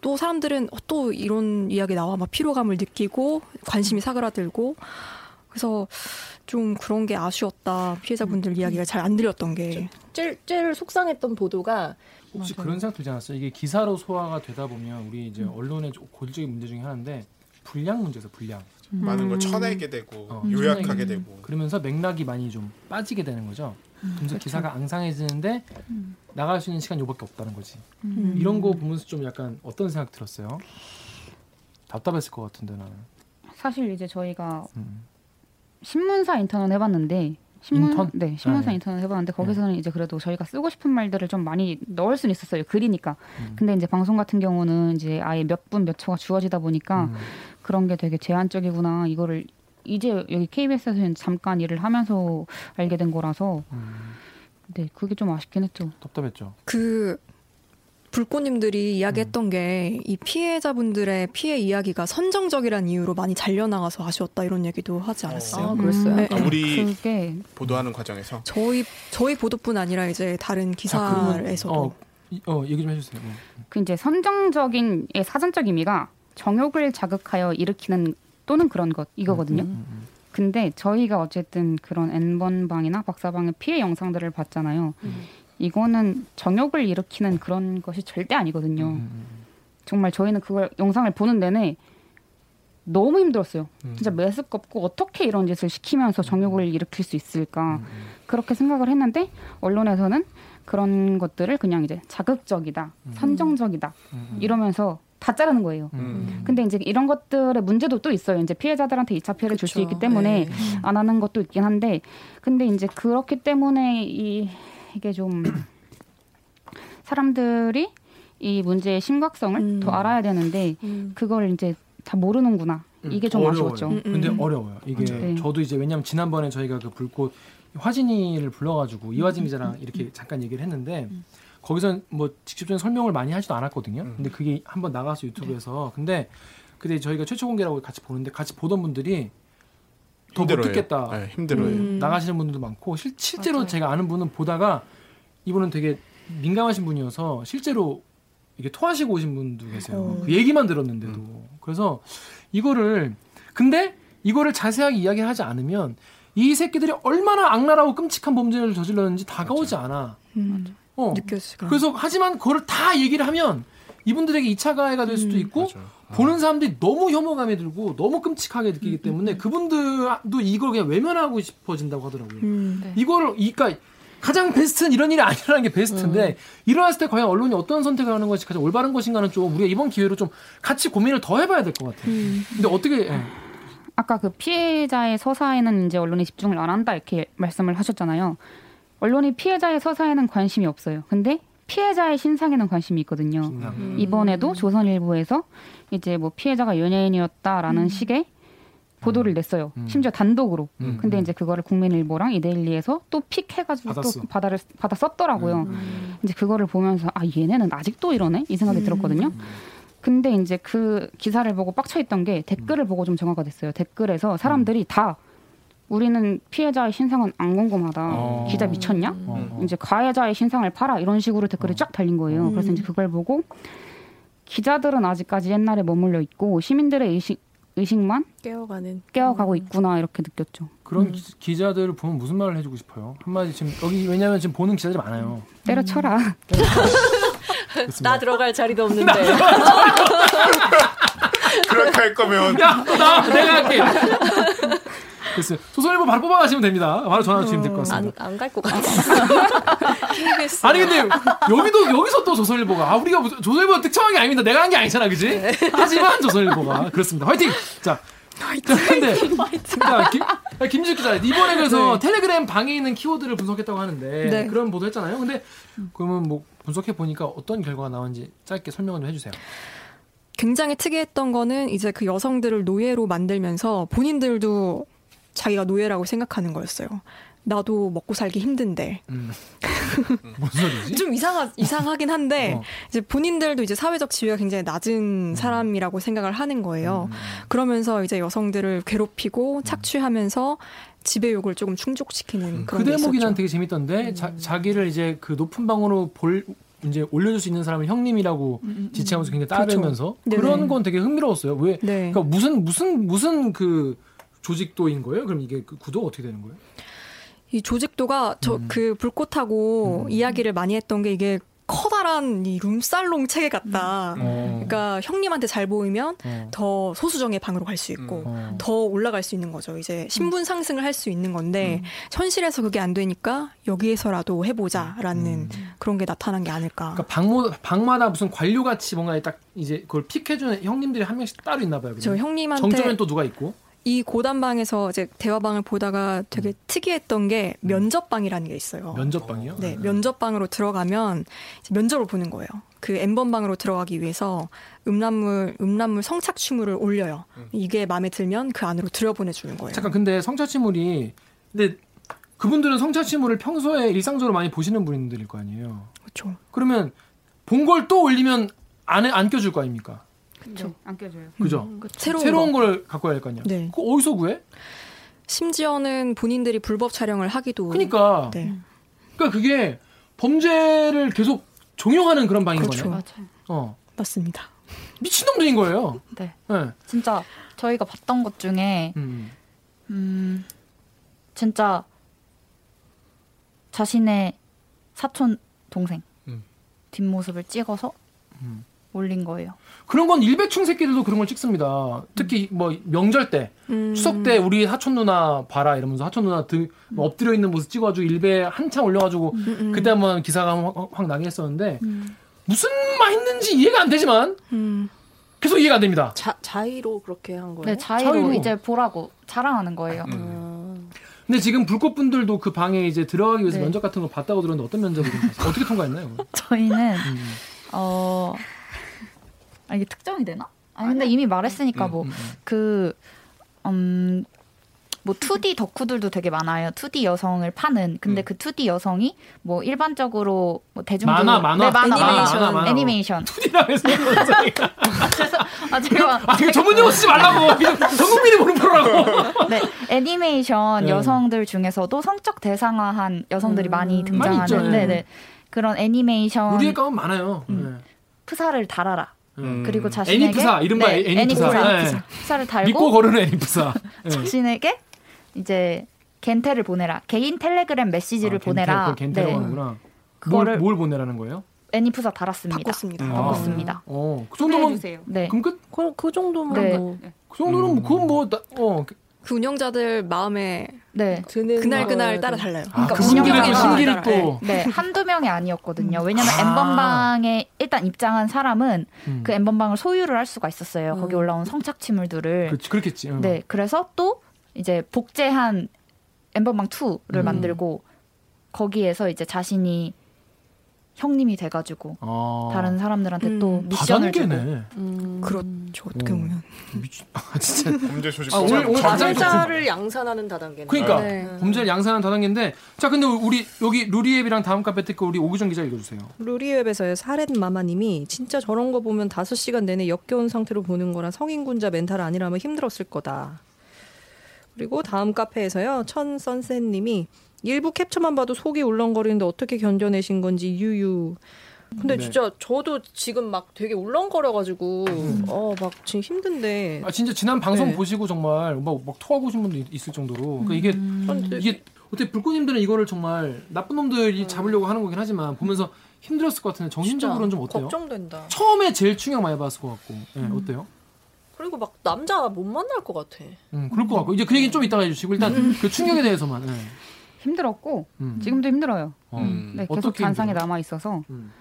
또 사람들은 어, 또 이런 이야기 나와. 막 피로감을 느끼고 관심이 사그라들고. 그래서 좀 그런 게 아쉬웠다. 피해자분들 이야기가 잘 안 들렸던 게. 제일, 제일 속상했던 보도가 혹시 그런 생각 들지 않았어요? 이게 기사로 소화가 되다 보면 우리 이제 음. 언론의 좀 고질적인 문제 중에 하나인데 분량 문제에서 분량. 많은 걸 쳐내게 되고 어, 요약하게 쳐내게 되고. 그러면서 맥락이 많이 좀 빠지게 되는 거죠. 그래서 기사가 앙상해지는데 나갈 수 있는 시간 요밖에 없다는 거지. 이런 거 보면서 좀 약간 어떤 생각 들었어요? 답답했을 것 같은데 나는. 사실 이제 저희가 음. 신문사 인턴을 해봤는데 신문 인턴? 네 신문사 네. 인턴을 해봤는데 거기서는 이제 그래도 저희가 쓰고 싶은 말들을 좀 많이 넣을 수는 있었어요 글이니까 음. 근데 이제 방송 같은 경우는 이제 아예 몇 분 몇 초가 주어지다 보니까 음. 그런 게 되게 제한적이구나 이거를 이제 여기 KBS에서는 잠깐 일을 하면서 알게 된 거라서 음. 네 그게 좀 아쉽긴 했죠 답답했죠. 그 불꽃님들이 이야기했던 게이 피해자분들의 피해 이야기가 선정적이라는 이유로 많이 잘려나가서 아쉬웠다 이런 얘기도 하지 않았어요. 아, 그랬어요? 네, 아, 네. 우리 그게 보도하는 과정에서 저희 저희 보도뿐 아니라 이제 다른 기사에서도 어, 이- 어, 얘기 좀 해주세요. 네. 그 이제 선정적인 의 사전적 의미가 정욕을 자극하여 일으키는 또는 그런 것 이거거든요. 음, 음. 근데 저희가 어쨌든 그런 N번 방이나 박사방의 피해 영상들을 봤잖아요. 이거는 정욕을 일으키는 그런 것이 절대 아니거든요. 음, 음, 정말 저희는 그걸 영상을 보는 내내 너무 힘들었어요. 음. 진짜 메스껍고 어떻게 이런 짓을 시키면서 정욕을 일으킬 수 있을까 음, 음. 그렇게 생각을 했는데 언론에서는 그런 것들을 그냥 이제 자극적이다, 선정적이다 음, 음. 이러면서 다 자르는 거예요. 음. 근데 이제 이런 것들의 문제도 또 있어요. 이제 피해자들한테 2차 피해를 줄 수. 있기 때문에 네. 안 하는 것도 있긴 한데 근데 이제 그렇기 때문에 이 이게 좀 사람들이 이 문제의 심각성을 음. 더 알아야 되는데 음. 그걸 이제 다 모르는구나. 음, 이게 좀 어려워요. 아쉬웠죠. 음, 음. 근데 어려워요. 이게. 네. 저도 이제 왜냐면 지난번에 저희가 그 불꽃 화진이를 불러가지고 이화진 기자랑 이렇게 잠깐 얘기를 했는데 거기서 뭐 직접적인 설명을 많이 하지도 않았거든요. 음. 근데 그게 한번 나가서 유튜브에서 근데 그때 저희가 최초 공개라고 같이 보는데 같이 보던 분들이 더 못. 듣겠다. 네, 힘들어요. 음. 나가시는 분들도 많고 실, 실제로 맞아요. 제가 아는 분은 보다가 이분은 되게 민감하신 분이어서 실제로 이게 토하시고 오신 분도 계세요. 어. 그 얘기만 들었는데도 그래서 이거를 근데 이거를 자세하게 이야기를 하지 않으면 이 새끼들이 얼마나 악랄하고 끔찍한 범죄를 저질렀는지 다가오지 않아. 음. 어. 느껴지가. 그래서 하지만 그거를 다 얘기를 하면 이분들에게 2차 가해가 될 수도 음. 있고 맞아요. 보는 사람들이 너무 혐오감이 들고 너무 끔찍하게 느끼기 때문에 그분들도 이걸 그냥 외면하고 싶어진다고 하더라고요. 음. 네. 이거를 그러니까 가장 베스트는 이런 일이 아니라는 게 베스트인데 일어났을 때 과연 언론이 어떤 선택을 하는 것이 가장 올바른 것인가는 좀 우리가 이번 기회로 좀 같이 고민을 더 해봐야 될 것 같아요. 음. 근데 어떻게 예. 아까 그 피해자의 서사에는 이제 언론이 집중을 안 한다 이렇게 말씀을 하셨잖아요. 언론이 피해자의 서사에는 관심이 없어요. 근데 피해자의 신상에는 관심이 있거든요. 음. 이번에도 조선일보에서 이제 뭐 피해자가 연예인이었다라는 식의 보도를 냈어요. 음. 심지어 단독으로. 음. 근데 이제 그거를 국민일보랑 이데일리에서 또 픽해가지고 받았어. 또 받아를 받아 썼더라고요. 음. 이제 그거를 보면서 아 얘네는 아직도 이러네 이 생각이 음. 들었거든요. 근데 이제 그 기사를 보고 빡쳐 있던 게 댓글을 보고 좀 정화가 됐어요. 댓글에서 사람들이 다 우리는 피해자의 신상은 안 궁금하다. 어. 기자 미쳤냐? 어, 어. 이제 가해자의 신상을 팔아 이런 식으로 댓글이 쫙 달린 거예요. 음. 그래서 이제 그걸 보고 기자들은 아직까지 옛날에 머물러 있고 시민들의 의식 의식만 깨어가는. 깨어가고 있구나 이렇게 느꼈죠. 그런 기- 기자들을 보면 무슨 말을 해주고 싶어요? 한마디 지금 여기 왜냐하면 지금 보는 기자들이 많아요. 때려쳐라. <laughs> 그렇습니다. 나 들어갈 자리도 없는데. <laughs> 그렇게 할 거면 야, 나 내가 할게. 됐어요. 조선일보 바로 뽑아가시면 됩니다. 바로 전화 주시면 될 것 같습니다. 안 갈 것 같아. KBS. <laughs> 아니 근데 여기도 여기서 또 조선일보가 아 우리가 조선일보가 특정한 게 아닙니다. 내가 한 게 아니잖아, 그지? 네. 하지만 조선일보가 그렇습니다. 화이팅. 자, 자 근데 아, 김지욱 기자 이번에 그래서 텔레그램 방에 있는 키워드를 분석했다고 하는데 네. 그런 보도했잖아요. 근데 그러면 뭐 분석해 보니까 어떤 결과가 나온지 짧게 설명을 좀 해주세요. 굉장히 특이했던 거는 이제 그 여성들을 노예로 만들면서 본인들도 자기가 노예라고 생각하는 거였어요. 나도 먹고 살기 힘든데 음. <laughs> 좀 이상하 이상하긴 한데 어. 이제 본인들도 이제 사회적 지위가 굉장히 낮은 사람이라고 생각을 하는 거예요. 음. 그러면서 이제 여성들을 괴롭히고 착취하면서 지배욕을 조금 충족시키는 그 그런 게 대목이 난. 되게 재밌던데 자, 자기를 이제 그 높은 방으로 볼 이제 올려줄 수 있는 사람을 형님이라고 지칭하면서 굉장히 따르면서 음, 그렇죠. 그런. 건 되게 흥미로웠어요. 왜? 네. 그러니까 무슨 무슨 무슨 그 조직도인 거예요? 그럼 이게 그 구도가 어떻게 되는 거예요? 이 조직도가 저 음. 그 불꽃하고 이야기를 많이 했던 게 이게 커다란 이 룸살롱 체계 같다. 어. 그러니까 형님한테 잘 보이면 어. 더 소수정의 방으로 갈 수 있고 어. 더 올라갈 수 있는 거죠. 이제 신분 상승을 할 수 있는 건데 현실에서 그게 안 되니까 여기에서라도 해보자라는 음. 그런 게 나타난 게 아닐까. 그러니까 방모, 방마다 무슨 관료 같이 뭔가 딱 이제 그걸 픽해주는 형님들이 한 명씩 따로 있나 봐요. 저 그러면. 형님한테 정점엔 또 누가 있고? 이 고단방에서 이제 대화방을 보다가 되게 특이했던 게 면접방이라는 게 있어요. 면접방이요? 네, 면접방으로 들어가면 면접을 보는 거예요. 그 N번방으로 들어가기 위해서 음란물, 음란물 성착취물을 올려요. 이게 마음에 들면 그 안으로 들여보내주는 거예요. 잠깐 근데 성착취물이 근데 그분들은 성착취물을 평소에 일상적으로 많이 보시는 분들일 거 아니에요. 그렇죠. 그러면 본 걸 또 올리면 안에 안 껴줄 거 아닙니까? 네, 안 껴줘요. 그죠? 새로운, 새로운 거. 걸 갖고 와야 할 거 아니야. 네. 그거 어디서 구해? 심지어는 본인들이 불법 촬영을 하기도 그러니까 네. 그러니까 그게 범죄를 계속 종용하는 그런 방인 그렇죠. 거네. 맞아요. 어. 맞습니다. 미친놈들인 거예요. 네. 네. 진짜 저희가 봤던 것 중에 음. 음, 진짜 자신의 사촌 동생 음. 뒷모습을 찍어서 음. 올린 거예요. 그런 건 일배충 새끼들도 그런 걸 찍습니다. 특히 뭐 명절 때 음. 추석 때 우리 사촌 누나 봐라 이러면서 사촌 누나 등뭐 엎드려 있는 모습 찍어가지고 일배 한참 올려가지고 음. 그때 한번 기사가 확, 확 나게 했었는데 무슨 말 했는지 이해가 안 되지만 음. 계속 이해가 안 됩니다. 자, 자의로 그렇게 한 거예요? 네, 자의로, 자의로. 이제 보라고 자랑하는 거예요. 음. 아, 근데 지금 불꽃분들도 그 방에 이제 들어가기 위해서 네. 면접 같은 거 봤다고 들었는데 어떤 면접을? 어떻게 통과했나요? <laughs> 저희는 음. 어 아, 이게 특정이 되나? 아 근데 이미 말했으니까 음, 뭐 음, 음. 그, 음, 뭐 2D 덕후들도 되게 많아요. 2D 여성을 파는. 근데 음. 그 2D 여성이 뭐 일반적으로 뭐 대중적으로 만화, 만화? 네, 만화, 애니메이션. 만화, 만화. 애니메이션. 투디라면서 이러면서 <laughs> 아 제가 아 이거 전문 용어 쓰지 말라고 이거 전 국민이 보는 프로라고 네 애니메이션 네. 여성들 중에서도 성적 대상화한 여성들이 음. 많이 등장하는 많이. 네네 그런 애니메이션 우리의 가면 많아요. 음. 프사를 달아라. 네. 음. 그리고 자신에게 애니프사 이른바 네, 애니프사, 애니프사. 네. 달고 믿고 거르는 애니프사. 네. 자신에게 이제 겐테를 보내라. 개인 텔레그램 메시지를 아, 보내라. 겐테, 네. 그거를- 뭘, 뭘 보내라는 거예요? 애니프사 달았습니다. 바꿨습니다. 음. 바꿨습니다. 어, 그 정도면. 네. 그럼 끝? 그, 그 정도면 네. 뭐 그 정도는 뭐 그건 뭐 나- 어, 그- 그 운영자들 마음에 네. 드는 그날 그날 따라 돼. 달라요. 아, 그러니까 그분들의 운영자가 따라, 또 네, 한두 명이 아니었거든요. 왜냐면 아. 엠번방에 일단 입장한 사람은 음. 그 엠번방을 소유를 할 수가 있었어요. 거기 음. 올라온 성착취물들을. 그렇지, 그렇겠지. 응. 네, 그래서 또 이제 복제한 N번방 2를 음. 만들고 거기에서 이제 자신이 형님이 돼가지고 아, 다른 사람들한테 음. 또 미션을 주고. 음. 그렇죠. 어떻게 음. 보면. 아 진짜. <laughs> 범죄 조직 아, 오늘- 오늘 범죄 가장 가담자를 양산하는 다단계네. 그러니까 네. 범죄를 양산한 다단계인데 자 근데 우리 여기 루리웹이랑 다음 카페 테크 우리 오규정 기자 읽어주세요. 루리웹에서의 사렛 마마님이 진짜 저런 거 보면 5시간 내내 역겨운 상태로 보는 거라 성인군자 멘탈 아니라면 힘들었을 거다. 그리고 다음 카페에서요. 천 선셋님이 일부 캡처만 봐도 속이 울렁거리는데 어떻게 견뎌내신 건지 유유. 근데 네. 진짜 저도 지금 막 되게 울렁거려가지고 어 막 지금 힘든데 아 진짜 지난 방송 네. 보시고 정말 막, 막 토하고 오신 분도 있- 있을 정도로 그러니까 이게 전 이게 어떻게 불꽃님들은 이거를 정말 나쁜 놈들이 잡으려고 하는 거긴 하지만 보면서 힘들었을 것 같은데 정신적으로는 좀 어때요? 걱정된다. 처음에 제일 충격 많이 받았을 것 같고 예, 어때요? 그리고 막 남자 못 만날 것 같아. 음, 그럴 것 같고 이제 그 얘기 좀 이따가 해주시고 일단 그 충격에 대해서만 예. 힘들었고 음. 지금도 힘들어요. 어. 음. 네, 계속 잔상에? 남아 있어서 음.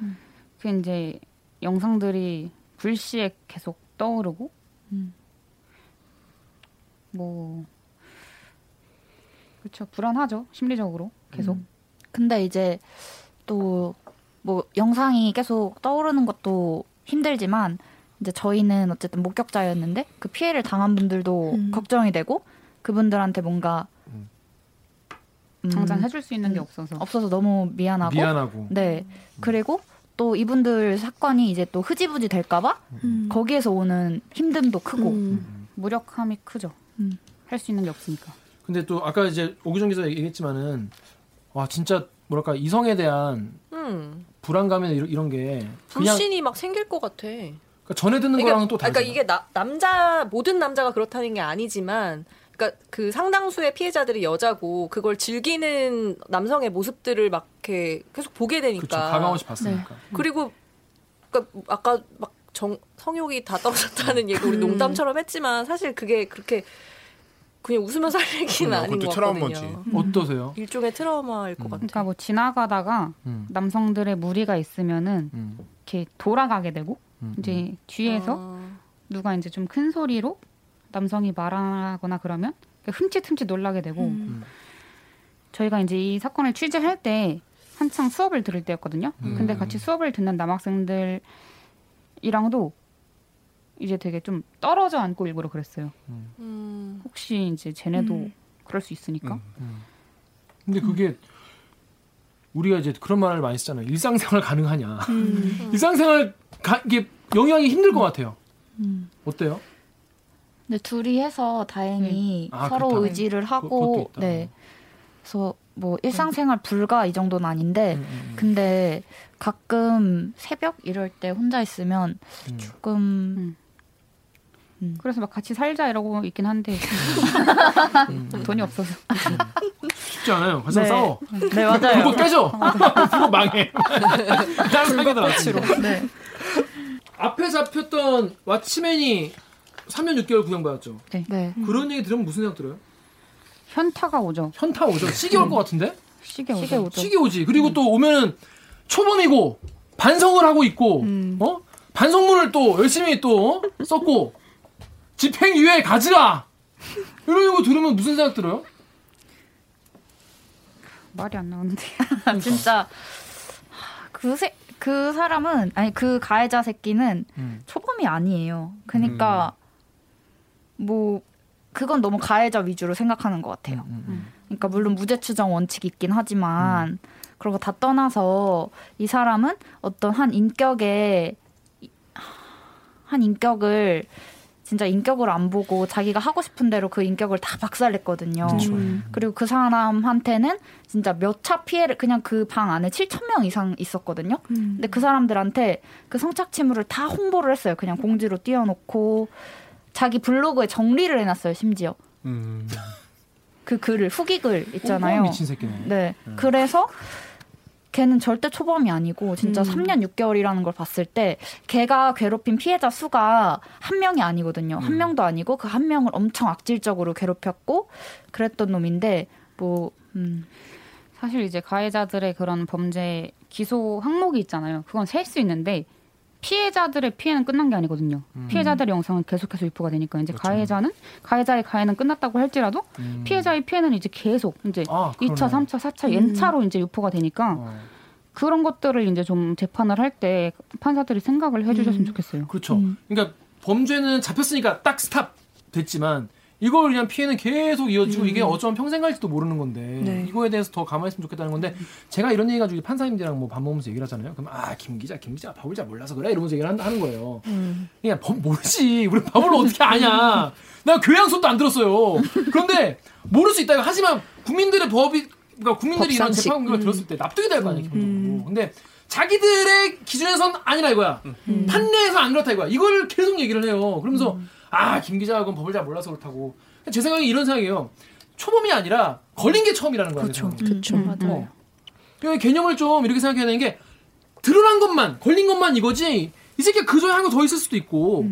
그 이제 영상들이 불시에 계속 떠오르고 뭐 그렇죠 불안하죠 심리적으로 계속 근데 이제 또 뭐 영상이 계속 떠오르는 것도 힘들지만 이제 저희는 어쨌든 목격자였는데 그 피해를 당한 분들도 음. 걱정이 되고 그분들한테 뭔가 음. 음, 당장 해줄 수 있는 게 음. 없어서 없어서 너무 미안하고 미안하고 네 그리고 또 이분들 사건이 이제 또 흐지부지 될까봐 음. 거기에서 오는 힘듦도 크고 음. 무력함이 크죠. 음. 할수 있는 게 없으니까. 근데 또 아까 이제 오규정 기자 얘기했지만은 와 진짜 뭐랄까 이성에 대한 음. 불안감이나 이런, 이런 게 그냥 불신이 막 생길 것 같아. 그러니까 전에 듣는 그러니까, 거랑은 또 그러니까 다르잖아. 이게 나, 남자 모든 남자가 그렇다는 게 아니지만 그러니까 그 상당수의 피해자들이 여자고 그걸 즐기는 남성의 모습들을 막 이렇게 계속 보게 되니까 그렇죠. 가감없이 봤으니까. 그리고 그러니까 아까 막 정, 성욕이 다 떨어졌다는 얘기 우리 음. 농담처럼 했지만 사실 그게 그렇게 그냥 웃으면서 할 얘기는 그럼요. 아닌 그것도 것 트라우마지. 같거든요. 어떠세요? 일종의 트라우마일 것 음. 같아요. 그러니까 뭐 지나가다가 음. 남성들의 무리가 있으면은 음. 이렇게 돌아가게 되고 음. 이제 뒤에서 아, 누가 이제 좀 큰 소리로 남성이 말하거나 그러면 흠칫흠칫 놀라게 되고 음. 저희가 이제 이 사건을 취재할 때 한창 수업을 들을 때였거든요. 음. 근데 같이 수업을 듣는 남학생들이랑도 이제 되게 좀 떨어져 앉고 일부러 그랬어요. 음. 혹시 이제 쟤네도 음. 그럴 수 있으니까. 음. 음. 근데 그게 우리가 이제 그런 말을 많이 쓰잖아요. 일상생활 가능하냐. 음. <laughs> 일상생활 가, 이게 영향이 힘들 것 같아요. 음. 어때요? 근데 둘이 해서 다행히 아, 서로 그렇다. 의지를 그- 하고 있다. 네. 그래서 뭐 일상생활 불가 이 정도는 아닌데 음, 음, 음. 근데 가끔 새벽 이럴 때 혼자 있으면 음. 조금 그래서 막 같이 살자 이러고 있긴 한데 음. <laughs> 돈이 없어서 쉽지 않아요. 가서 네. 싸워. 네 맞아요. 불꽃 깨져. 불꽃 망해. 다른 아치로. <laughs> 네. 앞에 잡혔던 왓치맨이 3년 6개월 구형받았죠. 네. 그런 얘기 들으면 무슨 생각 들어요? 현타가 오죠. 현타 오죠. 시기 올것 같은데? 시계 오죠. 시계 오죠. 오지. 그리고 또 오면은 초범이고 반성을 하고 있고 음. 어 반성문을 또 열심히 또 어? 썼고 집행유예 가지라 이런 거 들으면 무슨 생각 들어요? 말이 안 나오는데. <laughs> 진짜 그새 그 사람은 아니 그 가해자 새끼는 음. 초범이 아니에요. 그러니까 뭐 그건 너무 가해자 위주로 생각하는 것 같아요. 음, 그러니까 물론 무죄 추정 원칙이 있긴 하지만 그러고 다 떠나서 이 사람은 어떤 한 인격의 한 인격을 진짜 인격을 안 보고 자기가 하고 싶은 대로 그 인격을 다 박살냈거든요. 음. 그리고 그 사람한테는 진짜 몇 차 피해를 그냥 그 방 안에 7천 명 이상 있었거든요. 음. 근데 그 사람들한테 그 성착취물을 다 홍보를 했어요. 그냥 공지로 띄워놓고 자기 블로그에 정리를 해놨어요. 심지어 음. 그 글을 후기 글 꼼꼼한 있잖아요. 미친 새끼네. 네. 그래서 걔는 절대 초범이 아니고 진짜 음. 3년 6개월이라는 걸 봤을 때 걔가 괴롭힌 피해자 수가 한 명이 아니거든요. 한 음. 명도 아니고 그 한 명을 엄청 악질적으로 괴롭혔고 그랬던 놈인데 뭐 음. 사실 이제 가해자들의 그런 범죄 기소 항목이 있잖아요. 그건 셀 수 있는데 피해자들의 피해는 끝난 게 아니거든요. 음. 피해자들의 영상은 계속해서 유포가 되니까 이제 그렇죠. 가해자는 가해자의 가해는 끝났다고 할지라도 음. 피해자의 피해는 이제 계속 이제 아, 2차, 그러네. 3차, 4차 연차로 이제 유포가 되니까 어. 그런 것들을 이제 좀 재판을 할 때 판사들이 생각을 해주셨으면 음. 좋겠어요. 그렇죠. 그러니까 범죄는 잡혔으니까 딱 스탑 됐지만 이걸 그냥 피해는 계속 이어지고 이게 어쩌면 평생 갈지도 모르는 건데 네. 이거에 대해서 더 가만했으면 좋겠다는 건데 제가 이런 얘기 가지고 판사님들이랑 뭐 밥 먹으면서 얘기를 하잖아요. 그럼 아 김 기자 김 기자 법을 잘 몰라서 그래 이러면서 얘기를 한- 하는 거예요. 음. 그냥 법 모르지 우리 법을 어떻게 아냐. 나 교양 수업도 안 들었어요. 그런데 모를 수 있다. 하지만 국민들의 법이 그러니까 국민들이 이런 법상식. 재판을 들었을 때 납득이 될 거 아니에요 기본적으로. 근데 자기들의 기준에선 아니라 이거야. 판례에서 안 그렇다 이거야. 이걸 계속 얘기를 해요. 그러면서 아김 그건 법을 잘 몰라서 그렇다고. 제 생각에 이런 생각이에요. 초범이 아니라 걸린 게 처음이라는 거예요. 그렇죠. 제 생각에. 그렇죠. 어. 그 개념을 좀 이렇게 생각해야 되는 게 드러난 것만 걸린 것만 이거지 이 새끼가 그 전에 한 거 더 있을 수도 있고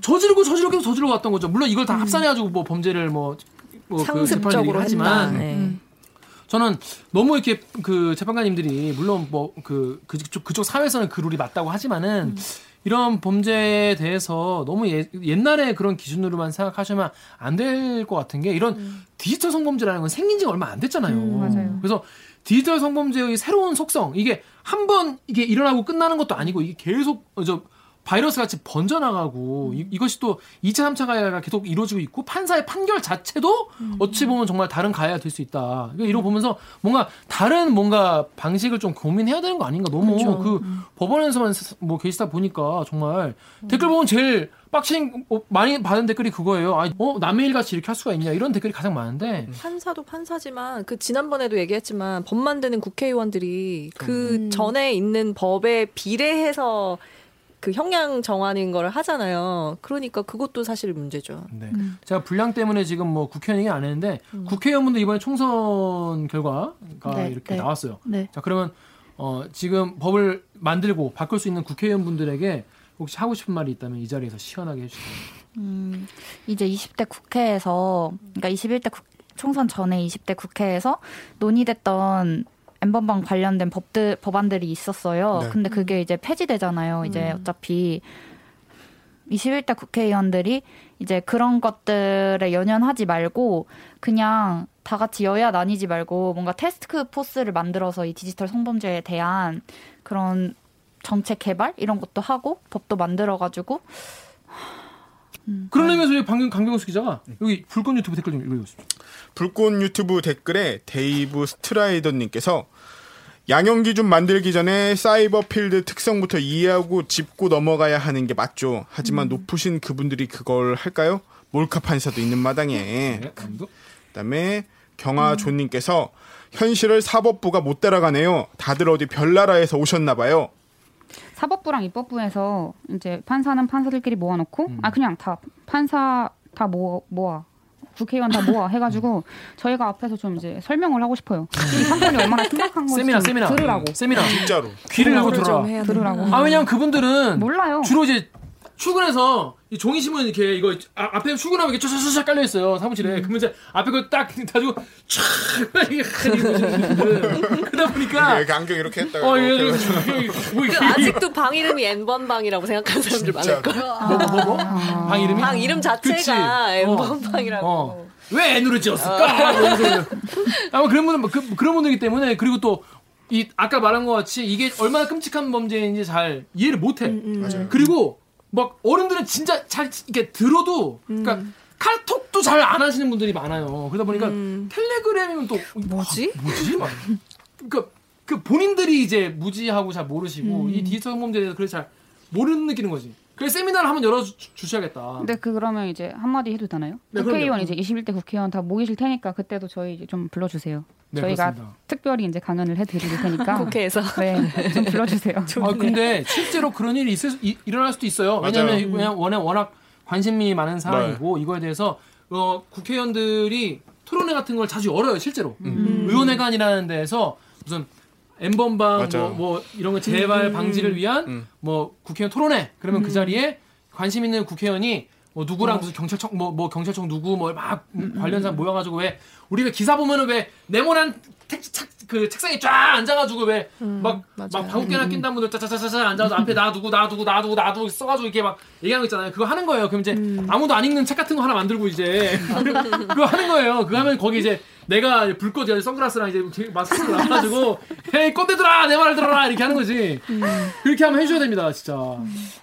저지르고 저지르고 계속 저지르고 왔던 거죠. 물론 이걸 다 합산해가지고 뭐 범죄를 뭐, 뭐그 재판을 상습적으로 얘기를 하지만. 네. 저는 너무 이렇게 그 재판관님들이 물론 뭐 그 그쪽 그쪽 사회에서는 그 룰이 맞다고 하지만은 이런 범죄에 대해서 너무 예- 옛날에 그런 기준으로만 생각하시면 안 될 것 같은 게 이런 디지털 성범죄라는 건 생긴 지가 얼마 안 됐잖아요. 음, 맞아요. 그래서 디지털 성범죄의 새로운 속성 이게 한 번 이게 일어나고 끝나는 것도 아니고 이게 계속 어, 저 바이러스 같이 번져나가고 이, 것이또 2차, 3차 가해가 계속 이루어지고 있고 판사의 판결 자체도 어찌 보면 정말 다른 가해가 될 수 있다. 이거 이러 보면서 뭔가 다른 뭔가 방식을 좀 고민해야 되는 거 아닌가. 너무 그 법원에서만 사- 뭐 게시다 보니까 정말 댓글 보면 제일 빡친 어, 많이 받은 댓글이 그거예요. 아, 어 남의 일 같이 이렇게 할 수가 있냐 이런 댓글이 가장 많은데 판사도 판사지만 그 지난번에도 얘기했지만 법 만드는 국회의원들이 그 음. 전에 있는 법에 비례해서 그 형량 정하는 걸 하잖아요. 그러니까 그것도 사실 문제죠. 네. 제가 분량 때문에 지금 뭐 국회의원 얘기 안 했는데 국회의원분들 이번에 총선 결과가 네, 이렇게 네. 나왔어요. 네. 자 그러면 어, 지금 법을 만들고 바꿀 수 있는 국회의원분들에게 혹시 하고 싶은 말이 있다면 이 자리에서 시원하게 해주세요. 음, 이제 20대 국회에서, 그러니까 21대 국- 총선 전에 20대 국회에서 논의됐던 엠번방 관련된 법들, 법안들이 있었어요. 네. 근데 그게 이제 폐지되잖아요. 이제 어차피 21대 국회의원들이 이제 그런 것들에 연연하지 말고 그냥 다 같이 여야 나뉘지 말고 뭔가 테스크 포스를 만들어서 이 디지털 성범죄에 대한 그런 정책 개발 이런 것도 하고 법도 만들어 가지고 그런 의미에서 방금 강병수 기자가 여기 불꽃 유튜브 댓글 좀 읽어주십시오. 불꽃 유튜브 댓글에 데이브 스트라이더님께서 양형 기준 만들기 전에 사이버 필드 특성부터 이해하고 짚고 넘어가야 하는 게 맞죠. 하지만 높으신 그분들이 그걸 할까요? 몰카 판사도 있는 마당에. 네. 그다음에 경아조님께서 현실을 사법부가 못 따라가네요. 다들 어디 별나라에서 오셨나 봐요. 사법부랑 입법부에서 이제 판사는 판사들끼리 모아놓고 음. 아 그냥 다 판사 다 모아, 모아 국회의원 다 모아 해가지고 저희가 앞에서 좀 이제 설명을 하고 싶어요. 이 사건이 얼마나 심각한 건지 세미나 좀 세미나 들으라고 세미나 진짜로. 귀를 열고 들어라. 들으라고. 아 왜냐면 그분들은 몰라요. 주로 이제 출근해서 이 종이 신문 이렇게 이거 아, 앞에 출근하면 이렇게 쫙쫙쫙 깔려 있어요 사무실에. 그러면 이제 앞에 그거 딱 가지고 촥 이게 그러다 보니까 이렇게 안경 이렇게 했다가 어 이렇게 이거 해가지고 뭐그 아직도 방 이름이 N번 방이라고 생각하는 사람들 많을 거예요. 뭐뭐 뭐? 방 이름이? 방 이름 자체가 그치. 어. N번 방이라고. 어. 왜 N으로 지었을까? 뭐 이러면서. 아마 그런 분들 그, 그런 분들이기 때문에 그리고 또 이 아까 말한 것 같이 이게 얼마나 끔찍한 범죄인지 잘 이해를 못해. 맞아요. 그리고 막 어른들은 진짜 잘 이렇게 들어도 그러니까 카톡도 잘 안 하시는 분들이 많아요. 그러다 보니까 텔레그램이면 또 뭐지? 아, 뭐지? 막 그러니까 그 본인들이 이제 무지하고 잘 모르시고 이 디지털 범죄에 대해서 그래서 잘 모르는 느끼는 거지. 그래서 세미나를 한번 열어 주- 주셔야겠다. 근데 그 그러면 이제 한마디 해도 되나요? 네, 국회의원 그럼요. 이제 21대 국회의원 다 모이실 테니까 그때도 저희 이제 좀 불러주세요. 네, 저희가 그렇습니다. 특별히 이제 강연을 해드릴 테니까 <laughs> 국회에서. 네, 좀 불러주세요. <laughs> 아 근데 실제로 그런 일이 있을 수, 이- 일어날 수도 있어요. 왜냐하면 왜냐면 워낙 워낙 관심이 많은 사안이고 이거에 대해서 어, 국회의원들이 토론회 같은 걸 자주 열어요. 실제로 의원회관이라는 데에서 무슨 엠번방 뭐. 뭐 이런 거 재발 방지를 위한 음. 뭐 국회의원 토론회 그러면 그 자리에 관심 있는 국회의원이 뭐 누구랑 무슨 경찰청 뭐, 뭐 경찰청 누구 뭐 막 관련 사람 모여가지고 왜 우리가 기사 보면은 왜 네모난 책, 책, 그 책상에 쫙 앉아가지고 왜 막막 맞아요. 방귀깨나 낀다는 분들 짜짜짜짜 앉아서 앞에 나 누구 나 누구 나 누구 나 누구 써가지고 이렇게 막 얘기하는 거 있잖아요. 그거 하는 거예요. 그럼 이제 아무도 안 읽는 책 같은 거 하나 만들고 이제 그거 하는 거예요. 그거 하면 거기 이제 내가 불꽃 이제 선글라스랑 이제 마스크를 놔가지고 <laughs> 헤이 꼰대들아 내 말을 들어라 이렇게 하는 거지. 그렇게 하면 해줘야 됩니다, 진짜.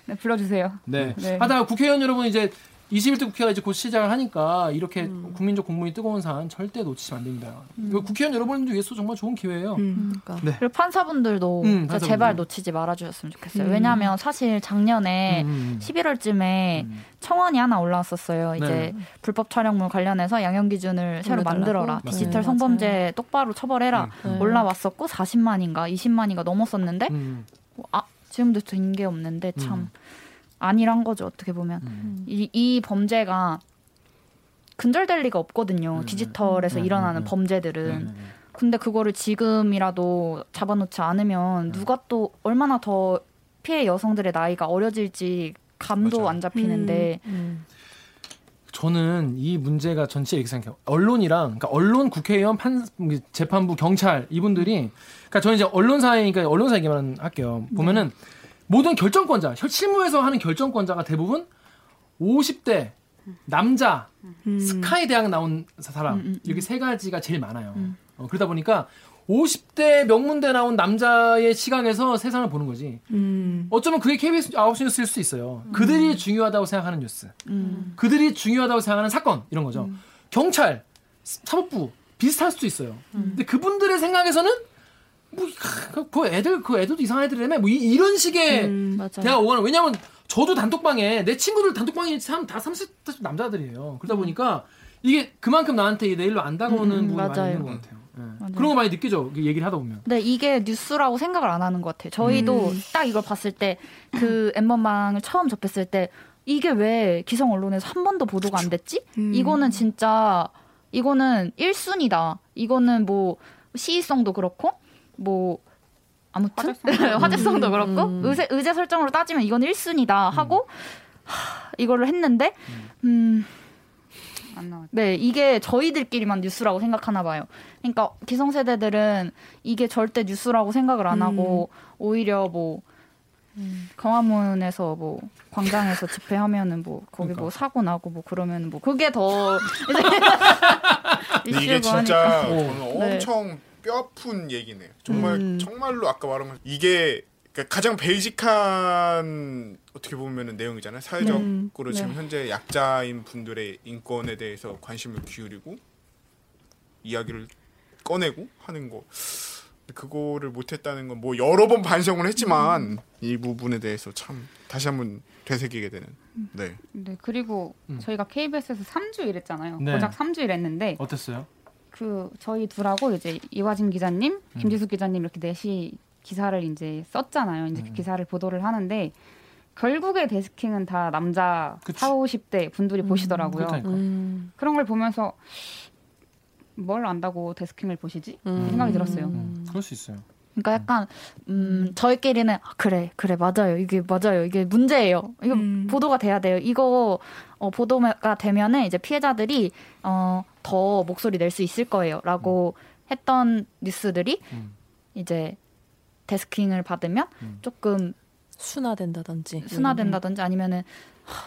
네, 불러주세요. 네. 네. 하다가 국회의원 여러분 이제 21대 국회가 이제 곧 시작을 하니까 이렇게 국민적 공분이 뜨거운 사안 절대 놓치시면 안 됩니다. 이거 국회의원 여러분들 위해서 정말 좋은 기회예요. 음, 그러니까. 그리고 판사분들도 음, 판사분들. 제발 놓치지 말아주셨으면 좋겠어요. 음. 왜냐하면 사실 작년에 음. 11월쯤에 음. 청원이 하나 올라왔었어요. 이제 네. 불법 촬영물 관련해서 양형 기준을 새로? 만들어라. 네, 디지털 맞아요. 성범죄 똑바로 처벌해라. 네. 올라왔었고 40만인가 20만이가 넘었었는데 음. 아 지금도 된 게 없는데 참 음. 아니란 거죠 어떻게 보면 음. 이, 이 범죄가 근절될 리가 없거든요. 음. 디지털에서 음. 일어나는 음. 범죄들은. 네, 네, 네. 근데 그거를 지금이라도 잡아놓지 않으면 네. 누가 또 얼마나 더 피해 여성들의 나이가 어려질지 감도 맞아요. 안 잡히는데 음. 저는 이 문제가 전체 이렇게 생각해요. 언론이랑, 그러니까 언론, 국회의원, 판, 재판부, 경찰 이분들이, 그러니까 저는 이제 언론사니까 언론사 얘기만 할게요. 보면은 모든 결정권자, 현- 실무에서 하는 결정권자가 대부분 50대 남자 음. 스카이 대학 나온 사람 이렇게 세 가지가 제일 많아요. 어, 그러다 보니까 50대 명문대 나온 남자의 시각에서 세상을 보는 거지. 음. 어쩌면 그게 KBS 9시 뉴스일 수도 있어요. 그들이 중요하다고 생각하는 뉴스. 음. 그들이 중요하다고 생각하는 사건 이런 거죠. 경찰, 사법부 비슷할 수도 있어요. 근데 그분들의 생각에서는 뭐 그, 그 애들 그 애들도 이상한 애들이라며 뭐 이, 이런 식의 음. 맞아. 대화 오가는 왜냐면 저도 단톡방에 내 친구들 단톡방에 사람 다 30대 남자들이에요. 그러다 보니까 이게 그만큼 나한테 내 일로 안 다가오는 음, 부분이 많이 맞아요. 있는 것 같아요. 예. 맞아요. 그런 거 많이 느끼죠. 그 얘기를 하다 보면. 근데 이게 뉴스라고 생각을 안 하는 것 같아요. 저희도 음. 딱 이걸 봤을 때 그 <coughs> 엠번방을 처음 접했을 때 이게 왜 기성 언론에서 한 번도 보도가 안 됐지? 음. 이거는 진짜 이거는 1순위다. 이거는 뭐 시의성도 그렇고 뭐 아무튼 화제성. 음. 그렇고 음. 의제 의제 설정으로 따지면 이건 1순위다 하고 하, 이거를 했는데 음안 나왔. 네, 이게 저희들끼리만 뉴스라고 생각하나 봐요. 그러니까 기성세대들은 이게 절대 뉴스라고 생각을 안 하고 오히려 뭐 광화문에서 뭐 광장에서 집회하면은 뭐 거기 그러니까. 뭐 사고 나고 뭐 그러면 뭐 그게 더 <laughs> <laughs> 이게 진짜 네. 엄청 뼈아픈 얘기네요. 정말 음. 정말로 아까 말한 것 이게 그러니까 가장 베이직한 어떻게 보면은 내용이잖아요. 사회적으로 음. 지금 네. 현재 약자인 분들의 인권에 대해서 관심을 기울이고 이야기를 꺼내고 하는 거. 그거를 못했다는 건 뭐 여러 번 반성을 했지만 이 부분에 대해서 참 다시 한번 되새기게 되는. 네. 네, 그리고 음. 저희가 KBS에서 3주 일했잖아요. 네. 고작 3주 일했는데 어땠어요? 그 저희 둘하고 이제 이화진 기자님, 음. 김지숙 기자님 이렇게 넷이 기사를 이제 썼잖아요. 이제 그 음. 기사를 보도를 하는데 결국에 데스킹은 다 남자 그치. 4, 50대 분들이 보시더라고요. 그렇다니까. 음. 그런 걸 보면서 뭘 안다고 데스킹을 보시지? 음. 생각이 들었어요. 음, 그럴 수 있어요. 그러니까 약간 음 저희끼리는 아, 그래 그래 맞아요 이게 맞아요 이게 문제예요 이거 음. 보도가 돼야 돼요 이거 어, 보도가 되면은 이제 피해자들이 어, 더 목소리 낼 수 있을 거예요라고 했던 뉴스들이 음. 이제 데스킹을 받으면 음. 조금 순화된다든지. 순화된다든지 아니면은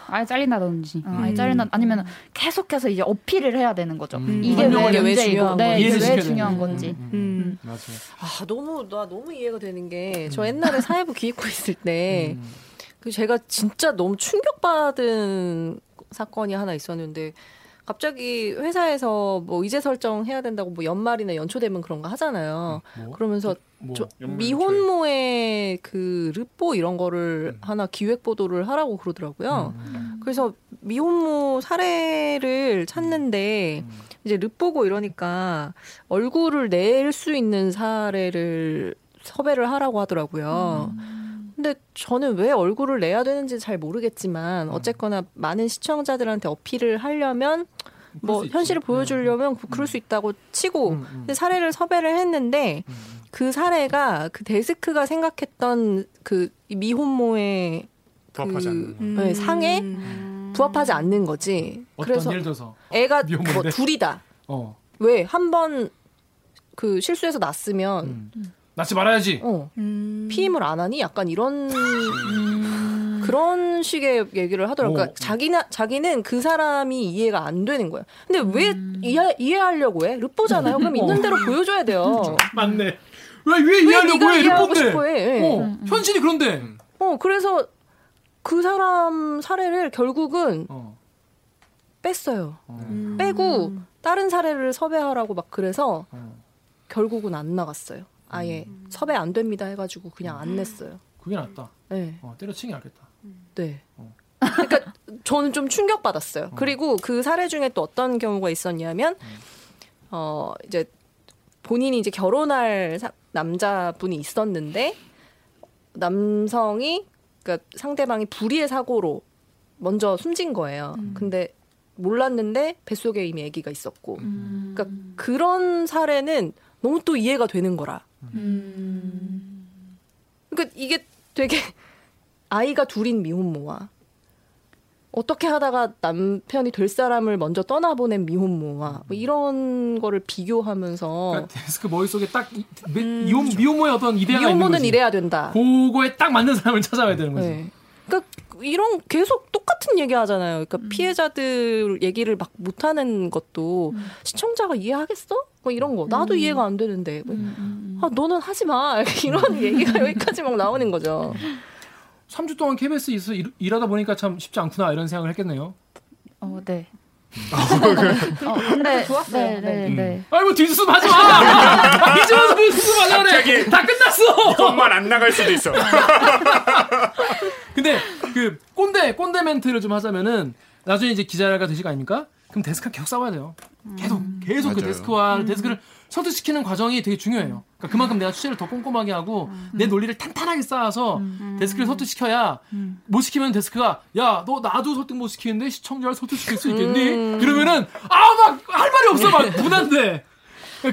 아예 잘린다든지. 어, 아니 음. 잘린다 아니면 계속해서 이제 어필을 해야 되는 거죠 음. 이게 설명을 왜왜 문제이고 중요한 네, 건지. 이게 왜 중요한 건지 음, 음. 맞아요. 아 너무 나 너무 이해가 되는 게 저 옛날에 사회부 기획부 있을 때 음. 그 제가 진짜 너무 충격받은 사건이 하나 있었는데 갑자기 회사에서 뭐 이제 설정해야 된다고 뭐 연말이나 연초 되면 그런 거 하잖아요. 뭐? 그러면서 뭐? 저 연말 미혼모의 그 르뽀 이런 거를 음. 하나 기획 보도를 하라고 그러더라고요. 음. 그래서 미혼모 사례를 찾는데 음. 이제 르뽀고 이러니까 얼굴을 낼 수 있는 사례를 섭외를 하라고 하더라고요. 근데 저는 왜 얼굴을 내야 되는지 잘 모르겠지만 어쨌거나 많은 시청자들한테 어필을 하려면 뭐 현실을 있지. 보여주려면 그- 그럴 수 있다고 치고 음, 음. 근데 사례를 섭외를 했는데 음. 그 사례가 그 데스크가 생각했던 그 미혼모의 부합하지 그- 않는 거. 네, 상에 음. 부합하지 않는 거지. 어떤 그래서 예를 들어서 애가 미혼모인데? 뭐 둘이다. 어. 왜한 번 그 실수해서 음. 낳지 말아야지. 어 음. 피임을 안 하니 약간 이런 그런 식의 얘기를 하더라고요. 그러니까 오. 자기나 자기는 그 사람이 이해가 안 되는 거야. 근데 왜 이해 이해 하려고 해? 르뽀잖아요. 그럼 있는 대로 보여줘야 돼요. <laughs> 맞네. 왜, 왜 왜 이해하려고 해? 이해하고 일본데. 싶어 해? 어, 현실이 그런데. 어 그래서 그 사람 사례를 결국은 어. 뺐어요. 어. 빼고 다른 사례를 섭외하라고 막 그래서 어. 결국은 안 나갔어요. 아예 음. 섭외 안 됩니다 해가지고 그냥 안 냈어요. 그게 낫다. 네, 어, 때려치기 낫겠다. 네. 어. 그러니까 저는 좀 충격 받았어요. 그리고 그 사례 중에 또 어떤 경우가 있었냐면 어 이제 본인이 이제 결혼할 사- 남자분이 있었는데 남성이 그러니까 상대방이 불의의 사고로 먼저 숨진 거예요. 근데 몰랐는데 뱃속에 이미 아기가 있었고. 그러니까 그런 사례는 너무 또 이해가 되는 거라. 그러니까 이게 되게 <laughs> 아이가 둘인 미혼모와 어떻게 하다가 남편이 될 사람을 먼저 떠나보낸 미혼모와 뭐 이런 거를 비교하면서 그러니까 데스크 머릿속에 딱 이, 미- 이혼, 미혼모의 어떤 이데아가 있는 미혼모는. 이래야 된다. 그거에 딱 맞는 사람을 찾아와야 되는 거지. 네. 그러니까 이런 계속 똑같은 얘기 하잖아요. 그러니까 피해자들 얘기를 막 못하는 것도 시청자가 이해하겠어? 뭐 이런 거. 나도 이해가 안 되는데. 뭐. 아 너는 하지 마. <laughs> 이런 얘기가 여기까지 막 나오는 거죠. 3주 동안 KBS에서 일, 일하다 보니까 참 쉽지 않구나 이런 생각을 했겠네요. 어, 네. 어, 근데 좋았어요. 네, 네, 음. 네. 아이 뭐 뒷수습 하지 마! 이제 와서 뭐 뒷수습 하자 그래! 다 끝났어! 이것만 안 나갈 수도 있어. <laughs> 근데 그 꼰대 꼰대 멘트를 좀 하자면은 나중에 이제 기자가 되실 거 아닙니까? 그럼 데스크랑 계속 싸워야 돼요. 계속 계속 그 맞아요. 데스크와 데스크를 설득시키는 과정이 되게 중요해요. 그러니까 그만큼 내가 취재를 더 꼼꼼하게 하고 내 논리를 탄탄하게 쌓아서 데스크를 설득시켜야 못 시키면 데스크가 야 너 나도 설득 못 시키는데 시청자를 설득시킬 수 있겠니? 그러면은 아 막 할 말이 없어 막 무난데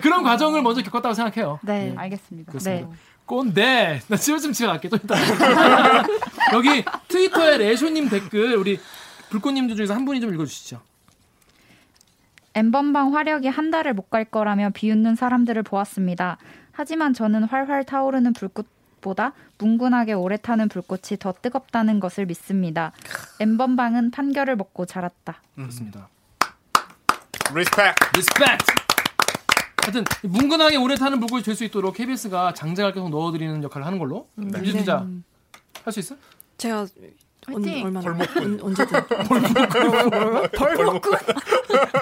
그런 과정을 먼저 겪었다고 생각해요. 네. 알겠습니다. 그렇습니다. 네. 꼰대. 나 집에 좀 집에 갈게. 또 이따. <laughs> 여기 트위터에 레쇼님 댓글 우리 불꽃님들 중에서 한 분이 좀 읽어주시죠. 엠번방 화력이 한 달을 못 갈 거라며 비웃는 사람들을 보았습니다. 하지만 저는 활활 타오르는 불꽃보다 뭉근하게 오래 타는 불꽃이 더 뜨겁다는 것을 믿습니다. N번방은 판결을 먹고 자랐다. 그렇습니다. Respect. Respect. 하여튼 뭉근하게 오래 타는 불꽃이 될 수 있도록 KBS가 장작을 계속 넣어드리는 역할을 하는 걸로. 유진 기자 할수 있어? 제가 언, 화이팅! 언- 언제든 벌목꾼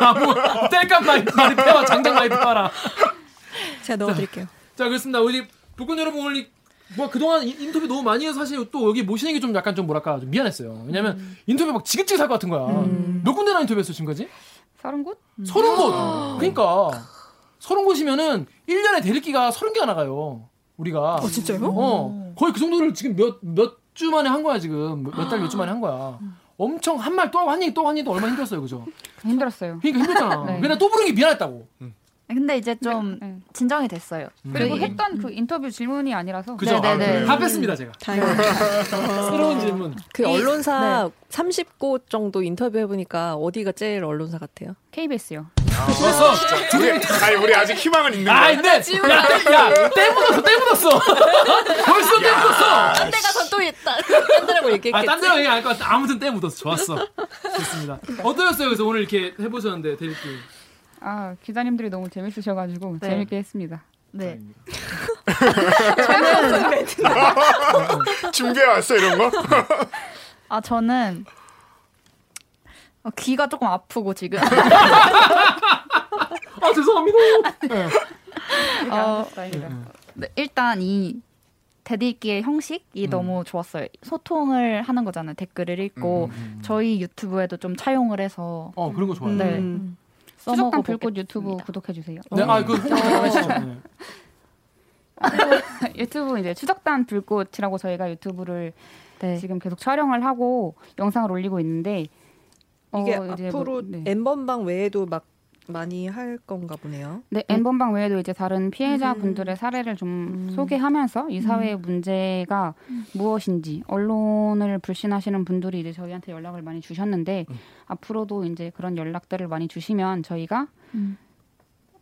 아무 뗄감 많이 많이 패와 장작 많이 패와라. 제가 넣어드릴게요. 자 그렇습니다. 우리 불꽃 여러분 오늘 이- 뭐 그동안 이- 인터뷰 너무 많이 해서 사실 또 여기 모시는 게 좀 약간 좀 뭐랄까 좀 미안했어요. 왜냐면 음. 인터뷰 막 지긋지긋할 것 같은 거야. 몇 군데나 인터뷰했어 지금까지? 서른 곳? 서른 곳. 그러니까 서른 곳이면은 1년에 대리기가 서른 개가 나가요. 우리가. 어, 진짜요? 어. 거의 그 정도를 지금 몇몇 주 만에 한 거야 지금 몇 달 몇 주 만에 한 거야. 엄청 한 말 또 하고 한 얘기 또 하고 한 얘기 또 얼마나 힘들었어요, 그죠? 힘들었어요. 그러니까 힘들잖아. <laughs> 네. 그냥 또 부르는 게 미안했다고. 근데 이제 좀 네. 진정이 됐어요. 그리고 음. 했던 그 인터뷰 질문이 아니라서 그죠? 네네네. 아, 그래요. 다 뺐습니다 제가. 다행이다. <laughs> 새로운 질문. 그 언론사 30곳 정도 인터뷰 해 보니까 어디가 제일 언론사 같아요? KBS요. 좋았어. 우리, 아니 우리 아직 희망은 있는 아, 거야. 근데 야, 때- 야, 때 묻었어, 때 묻었어. <laughs> 벌써 때 묻었어. 딴 데 가서 또 있다. 딴 데라고 아, 얘기했겠지. 딴 데로 얘기 안할 것 같아. 아무튼 때 묻었어. 좋았어. 좋습니다. 어떠셨어요? 그래서 오늘 이렇게 해보셨는데, 데뷔 아 기자님들이 너무 재밌으셔가지고 네. 재밌게 했습니다. 네. <laughs> 준비해 왔어 이런 거? 아 저는 어, 귀가 조금 아프고 지금. <laughs> 아, 죄송합니다. 어, 다행이다. 네, 일단 이 대들기의 형식이 너무 좋았어요. 소통을 하는 거잖아요. 댓글을 읽고 저희 유튜브에도 좀 차용을 해서 어, 그런 거 좋아요. 네. 음. 수족관. 불꽃 유튜브 구독해 주세요. 네, 아, 그 홍보 잘하시죠. 네. <laughs> 유튜브 이제 추적단 불꽃이라고 저희가 유튜브를 네. 지금 계속 촬영을 하고 영상을 올리고 있는데 어, 이게 이제 앞으로 뭐, 네. 엠번방 외에도 막 많이 할 건가 보네요. 네, 엠번방 외에도 이제 다른 피해자분들의 사례를 좀 소개하면서 이 사회의 문제가 무엇인지 언론을 불신하시는 분들이 이제 저희한테 연락을 많이 주셨는데 앞으로도 이제 그런 연락들을 많이 주시면 저희가 음.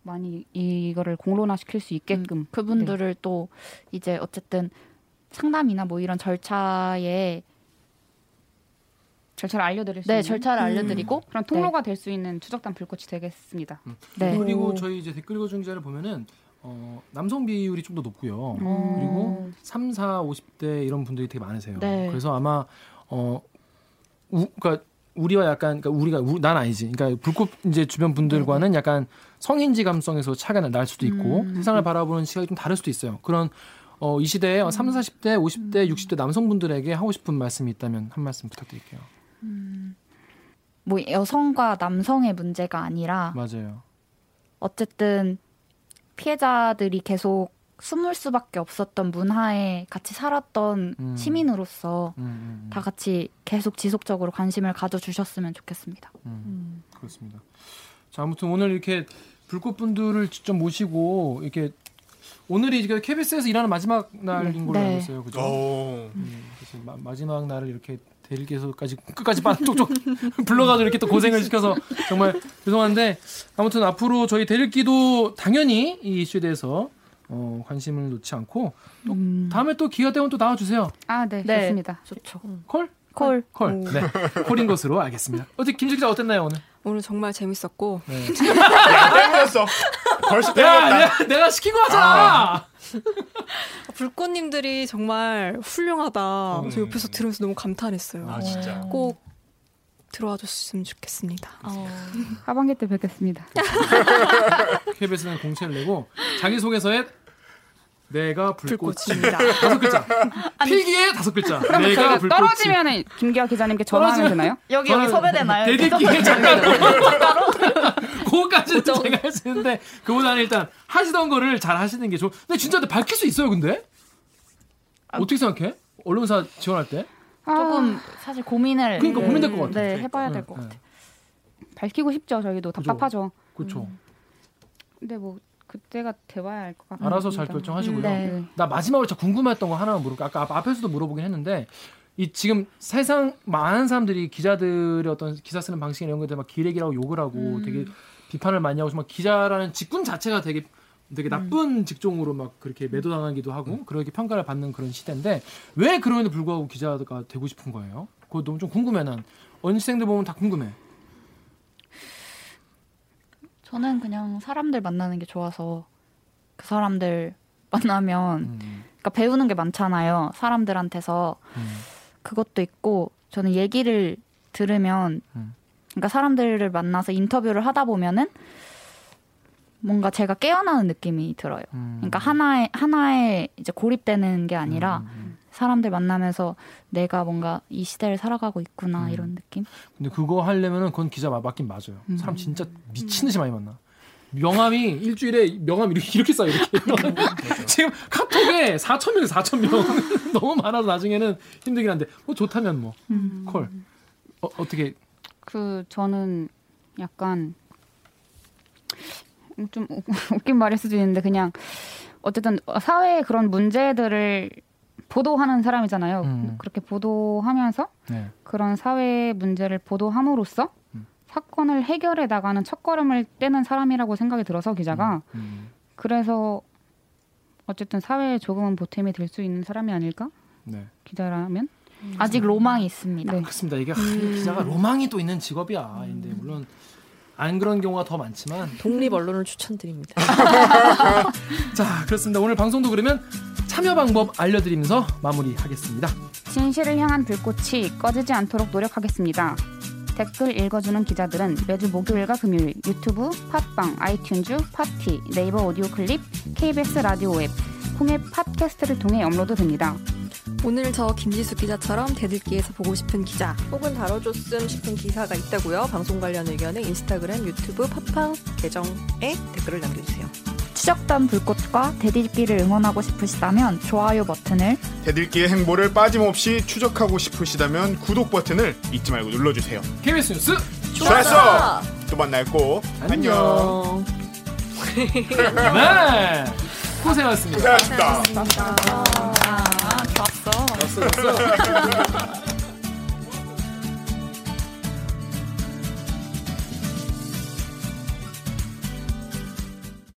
많이 이거를 공론화 시킬 수 있게끔. 그분들을 또 이제 어쨌든 상담이나 뭐 이런 절차에 절차를 알려드릴 수 네 있는 절차를 알려드리고 그런 통로가 될수 있는 추적단 불꽃이 되겠습니다. 네. 그리고 저희 이제 댓글 읽어준 기자를 보면은, 어, 남성 비율이 좀 더 높고요. 그리고 3, 4, 50대 이런 분들이 되게 많으세요. 네. 그래서 아마 어 우, 그러니까 우리와 약간 그러니까 우리가 우, 난 아니지. 그러니까 불꽃 이제 주변 분들과는 약간 성인지 감성에서 차이가 날 수도 있고 세상을 바라보는 시각이 좀 다를 수도 있어요. 그런 어, 이 시대에 어, 3, 40대, 50대, 60대 남성분들에게 하고 싶은 말씀이 있다면 한 말씀 부탁드릴게요. 뭐 여성과 남성의 문제가 아니라 맞아요. 어쨌든 피해자들이 계속 숨을 수밖에 없었던 문화에 같이 살았던 음. 시민으로서 음, 음, 음. 다 같이 계속 지속적으로 관심을 가져주셨으면 좋겠습니다. 음, 그렇습니다. 자, 아무튼 오늘 이렇게 불꽃분들을 직접 모시고 이렇게 오늘이 이제 KBS에서 일하는 마지막 날인 걸로 네. 알고 있어요. 그죠? 오. 음, 마, 마지막 날을 이렇게 대리께서까지 끝까지 빠 쪽쪽 불러가지고 이렇게 또 고생을 시켜서 정말 죄송한데 아무튼 앞으로 저희 대리기도 당연히 이 이슈에 대해서 어, 관심을 놓지 않고 또 다음에 또 기회가 되면 또 나와주세요. 아, 네, 네. 좋습니다. 좋죠. 콜? 콜. 콜. 네. 콜인 것으로 알겠습니다. 어떻게 김식 기자 어땠나요 오늘? 오늘 정말 재밌었고 네. 야 땡겼어. 벌써 야, 땡겼다. 내가, 내가 시킨 거 하잖아. <laughs> 불꽃님들이 정말 훌륭하다. 음. 저 옆에서 들으면서 너무 감탄했어요. 아 진짜. 꼭 들어와 줬으면 좋겠습니다. <laughs> 하반기 때 뵙겠습니다. <laughs> KBS는 공채를 내고 자기 소개서에 내가 불꽃 불꽃입니다. 다섯 글자. 필기에 다섯 글자. 내가 불꽃. 떨어지면은 김기아 기자님께 전화하면 떨어지면- 되나요? 여기 여기 섭외되나요? 대들기에 작가로. 그거까지는 제가 할 수 있는데 그보다는 일단 하시던 거를 잘 하시는 게 좋. 근데 진짜 근데 밝힐 수 있어요, 근데? 어떻게 생각해? 언론사 지원할 때? 조금 사실 고민을 그러니까 고민될 것 같아. 네, 해봐야 될것 네, 같아. 밝히고 싶죠. 저희도. 답답하죠. 그렇죠. 근데 뭐 그때가 돼봐야 알 것 같아요. 알아서 잘 결정하시고요. 네. 나 마지막으로 진짜 궁금했던 거 하나만 물을까? 아까 앞- 앞에서도 물어보긴 했는데 이 지금 세상 많은 사람들이 기자들의 어떤 기사 쓰는 방식 이런 것들 막 기레기라고 욕을 하고 되게 비판을 많이 하고 막 기자라는 직군 자체가 되게 되게 나쁜 직종으로 막 그렇게 매도당하기도 하고 그렇게 평가를 받는 그런 시대인데 왜 그럼에도 불구하고 기자가 되고 싶은 거예요? 그거 너무 좀 궁금해 난 언시생들 보면 다 궁금해. 저는 그냥 사람들 만나는 게 좋아서 그 사람들 만나면 음, 그러니까 배우는 게 많잖아요. 사람들한테서 음, 그것도 있고 저는 얘기를 들으면 음. 그러니까 사람들을 만나서 인터뷰를 하다 보면은 뭔가 제가 깨어나는 느낌이 들어요. 음. 그러니까 하나에 하나에 이제 고립되는 게 아니라 음, 음. 사람들 만나면서 내가 뭔가 이 시대를 살아가고 있구나 음. 이런 느낌. 근데 그거 하려면은 그건 기자 마- 맞긴 맞아요. 음. 사람 진짜 미친 듯이 많이 만나. 명함이 일주일에 명함 이렇게 이렇게 쌓여 이렇게. <laughs> <laughs> 지금 카톡에 4천 명, 4천 명 <laughs> 너무 많아서 나중에는 힘들긴 한데 뭐 좋다면 뭐 콜. 어, 어떻게 그 저는 약간 좀 우- <laughs> 웃긴 말일 수도 있는데 그냥 어쨌든 사회의 그런 문제들을 보도하는 사람이잖아요. 음. 그렇게 보도하면서 네. 그런 사회 문제를 보도함으로써 음. 사건을 해결해 나가는 첫걸음을 떼는 사람이라고 생각이 들어서 기자가 음, 그래서 어쨌든 사회에 조금은 보탬이 될 수 있는 사람이 아닐까 네. 기자라면 아직 로망이 있습니다. 네. 그렇습니다. 이게 하, 기자가 로망이 또 있는 직업이야. 근데 물론 안 그런 경우가 더 많지만 독립 언론을 추천드립니다. <laughs> 자 그렇습니다. 오늘 방송도 그러면 참여 방법 알려드리면서 마무리하겠습니다. 진실을 향한 불꽃이 꺼지지 않도록 노력하겠습니다. 댓글 읽어주는 기자들은 매주 목요일과 금요일 유튜브, 팟빵, 아이튠즈, 팟티, 네이버 오디오 클립, KBS 라디오 앱, 콩앱 팟캐스트를 통해 업로드됩니다. 오늘 저 김지수 기자처럼 대들기에서 보고 싶은 기자 혹은 다뤄줬음 싶은 기사가 있다고요. 방송 관련 의견은 인스타그램, 유튜브, 팟빵 계정에 댓글을 남겨주세요. 추적단 불꽃과 대들기를 응원하고 싶으시다면 좋아요 버튼을 대들기의 행보를 빠짐없이 추적하고 싶으시다면 구독 버튼을 잊지 말고 눌러주세요. KBS 뉴스 좋았어. 또 만날 거 안녕. 네 고생하셨습니다. 고생하셨습니다. 아 좋았어. 좋았어, 좋았어.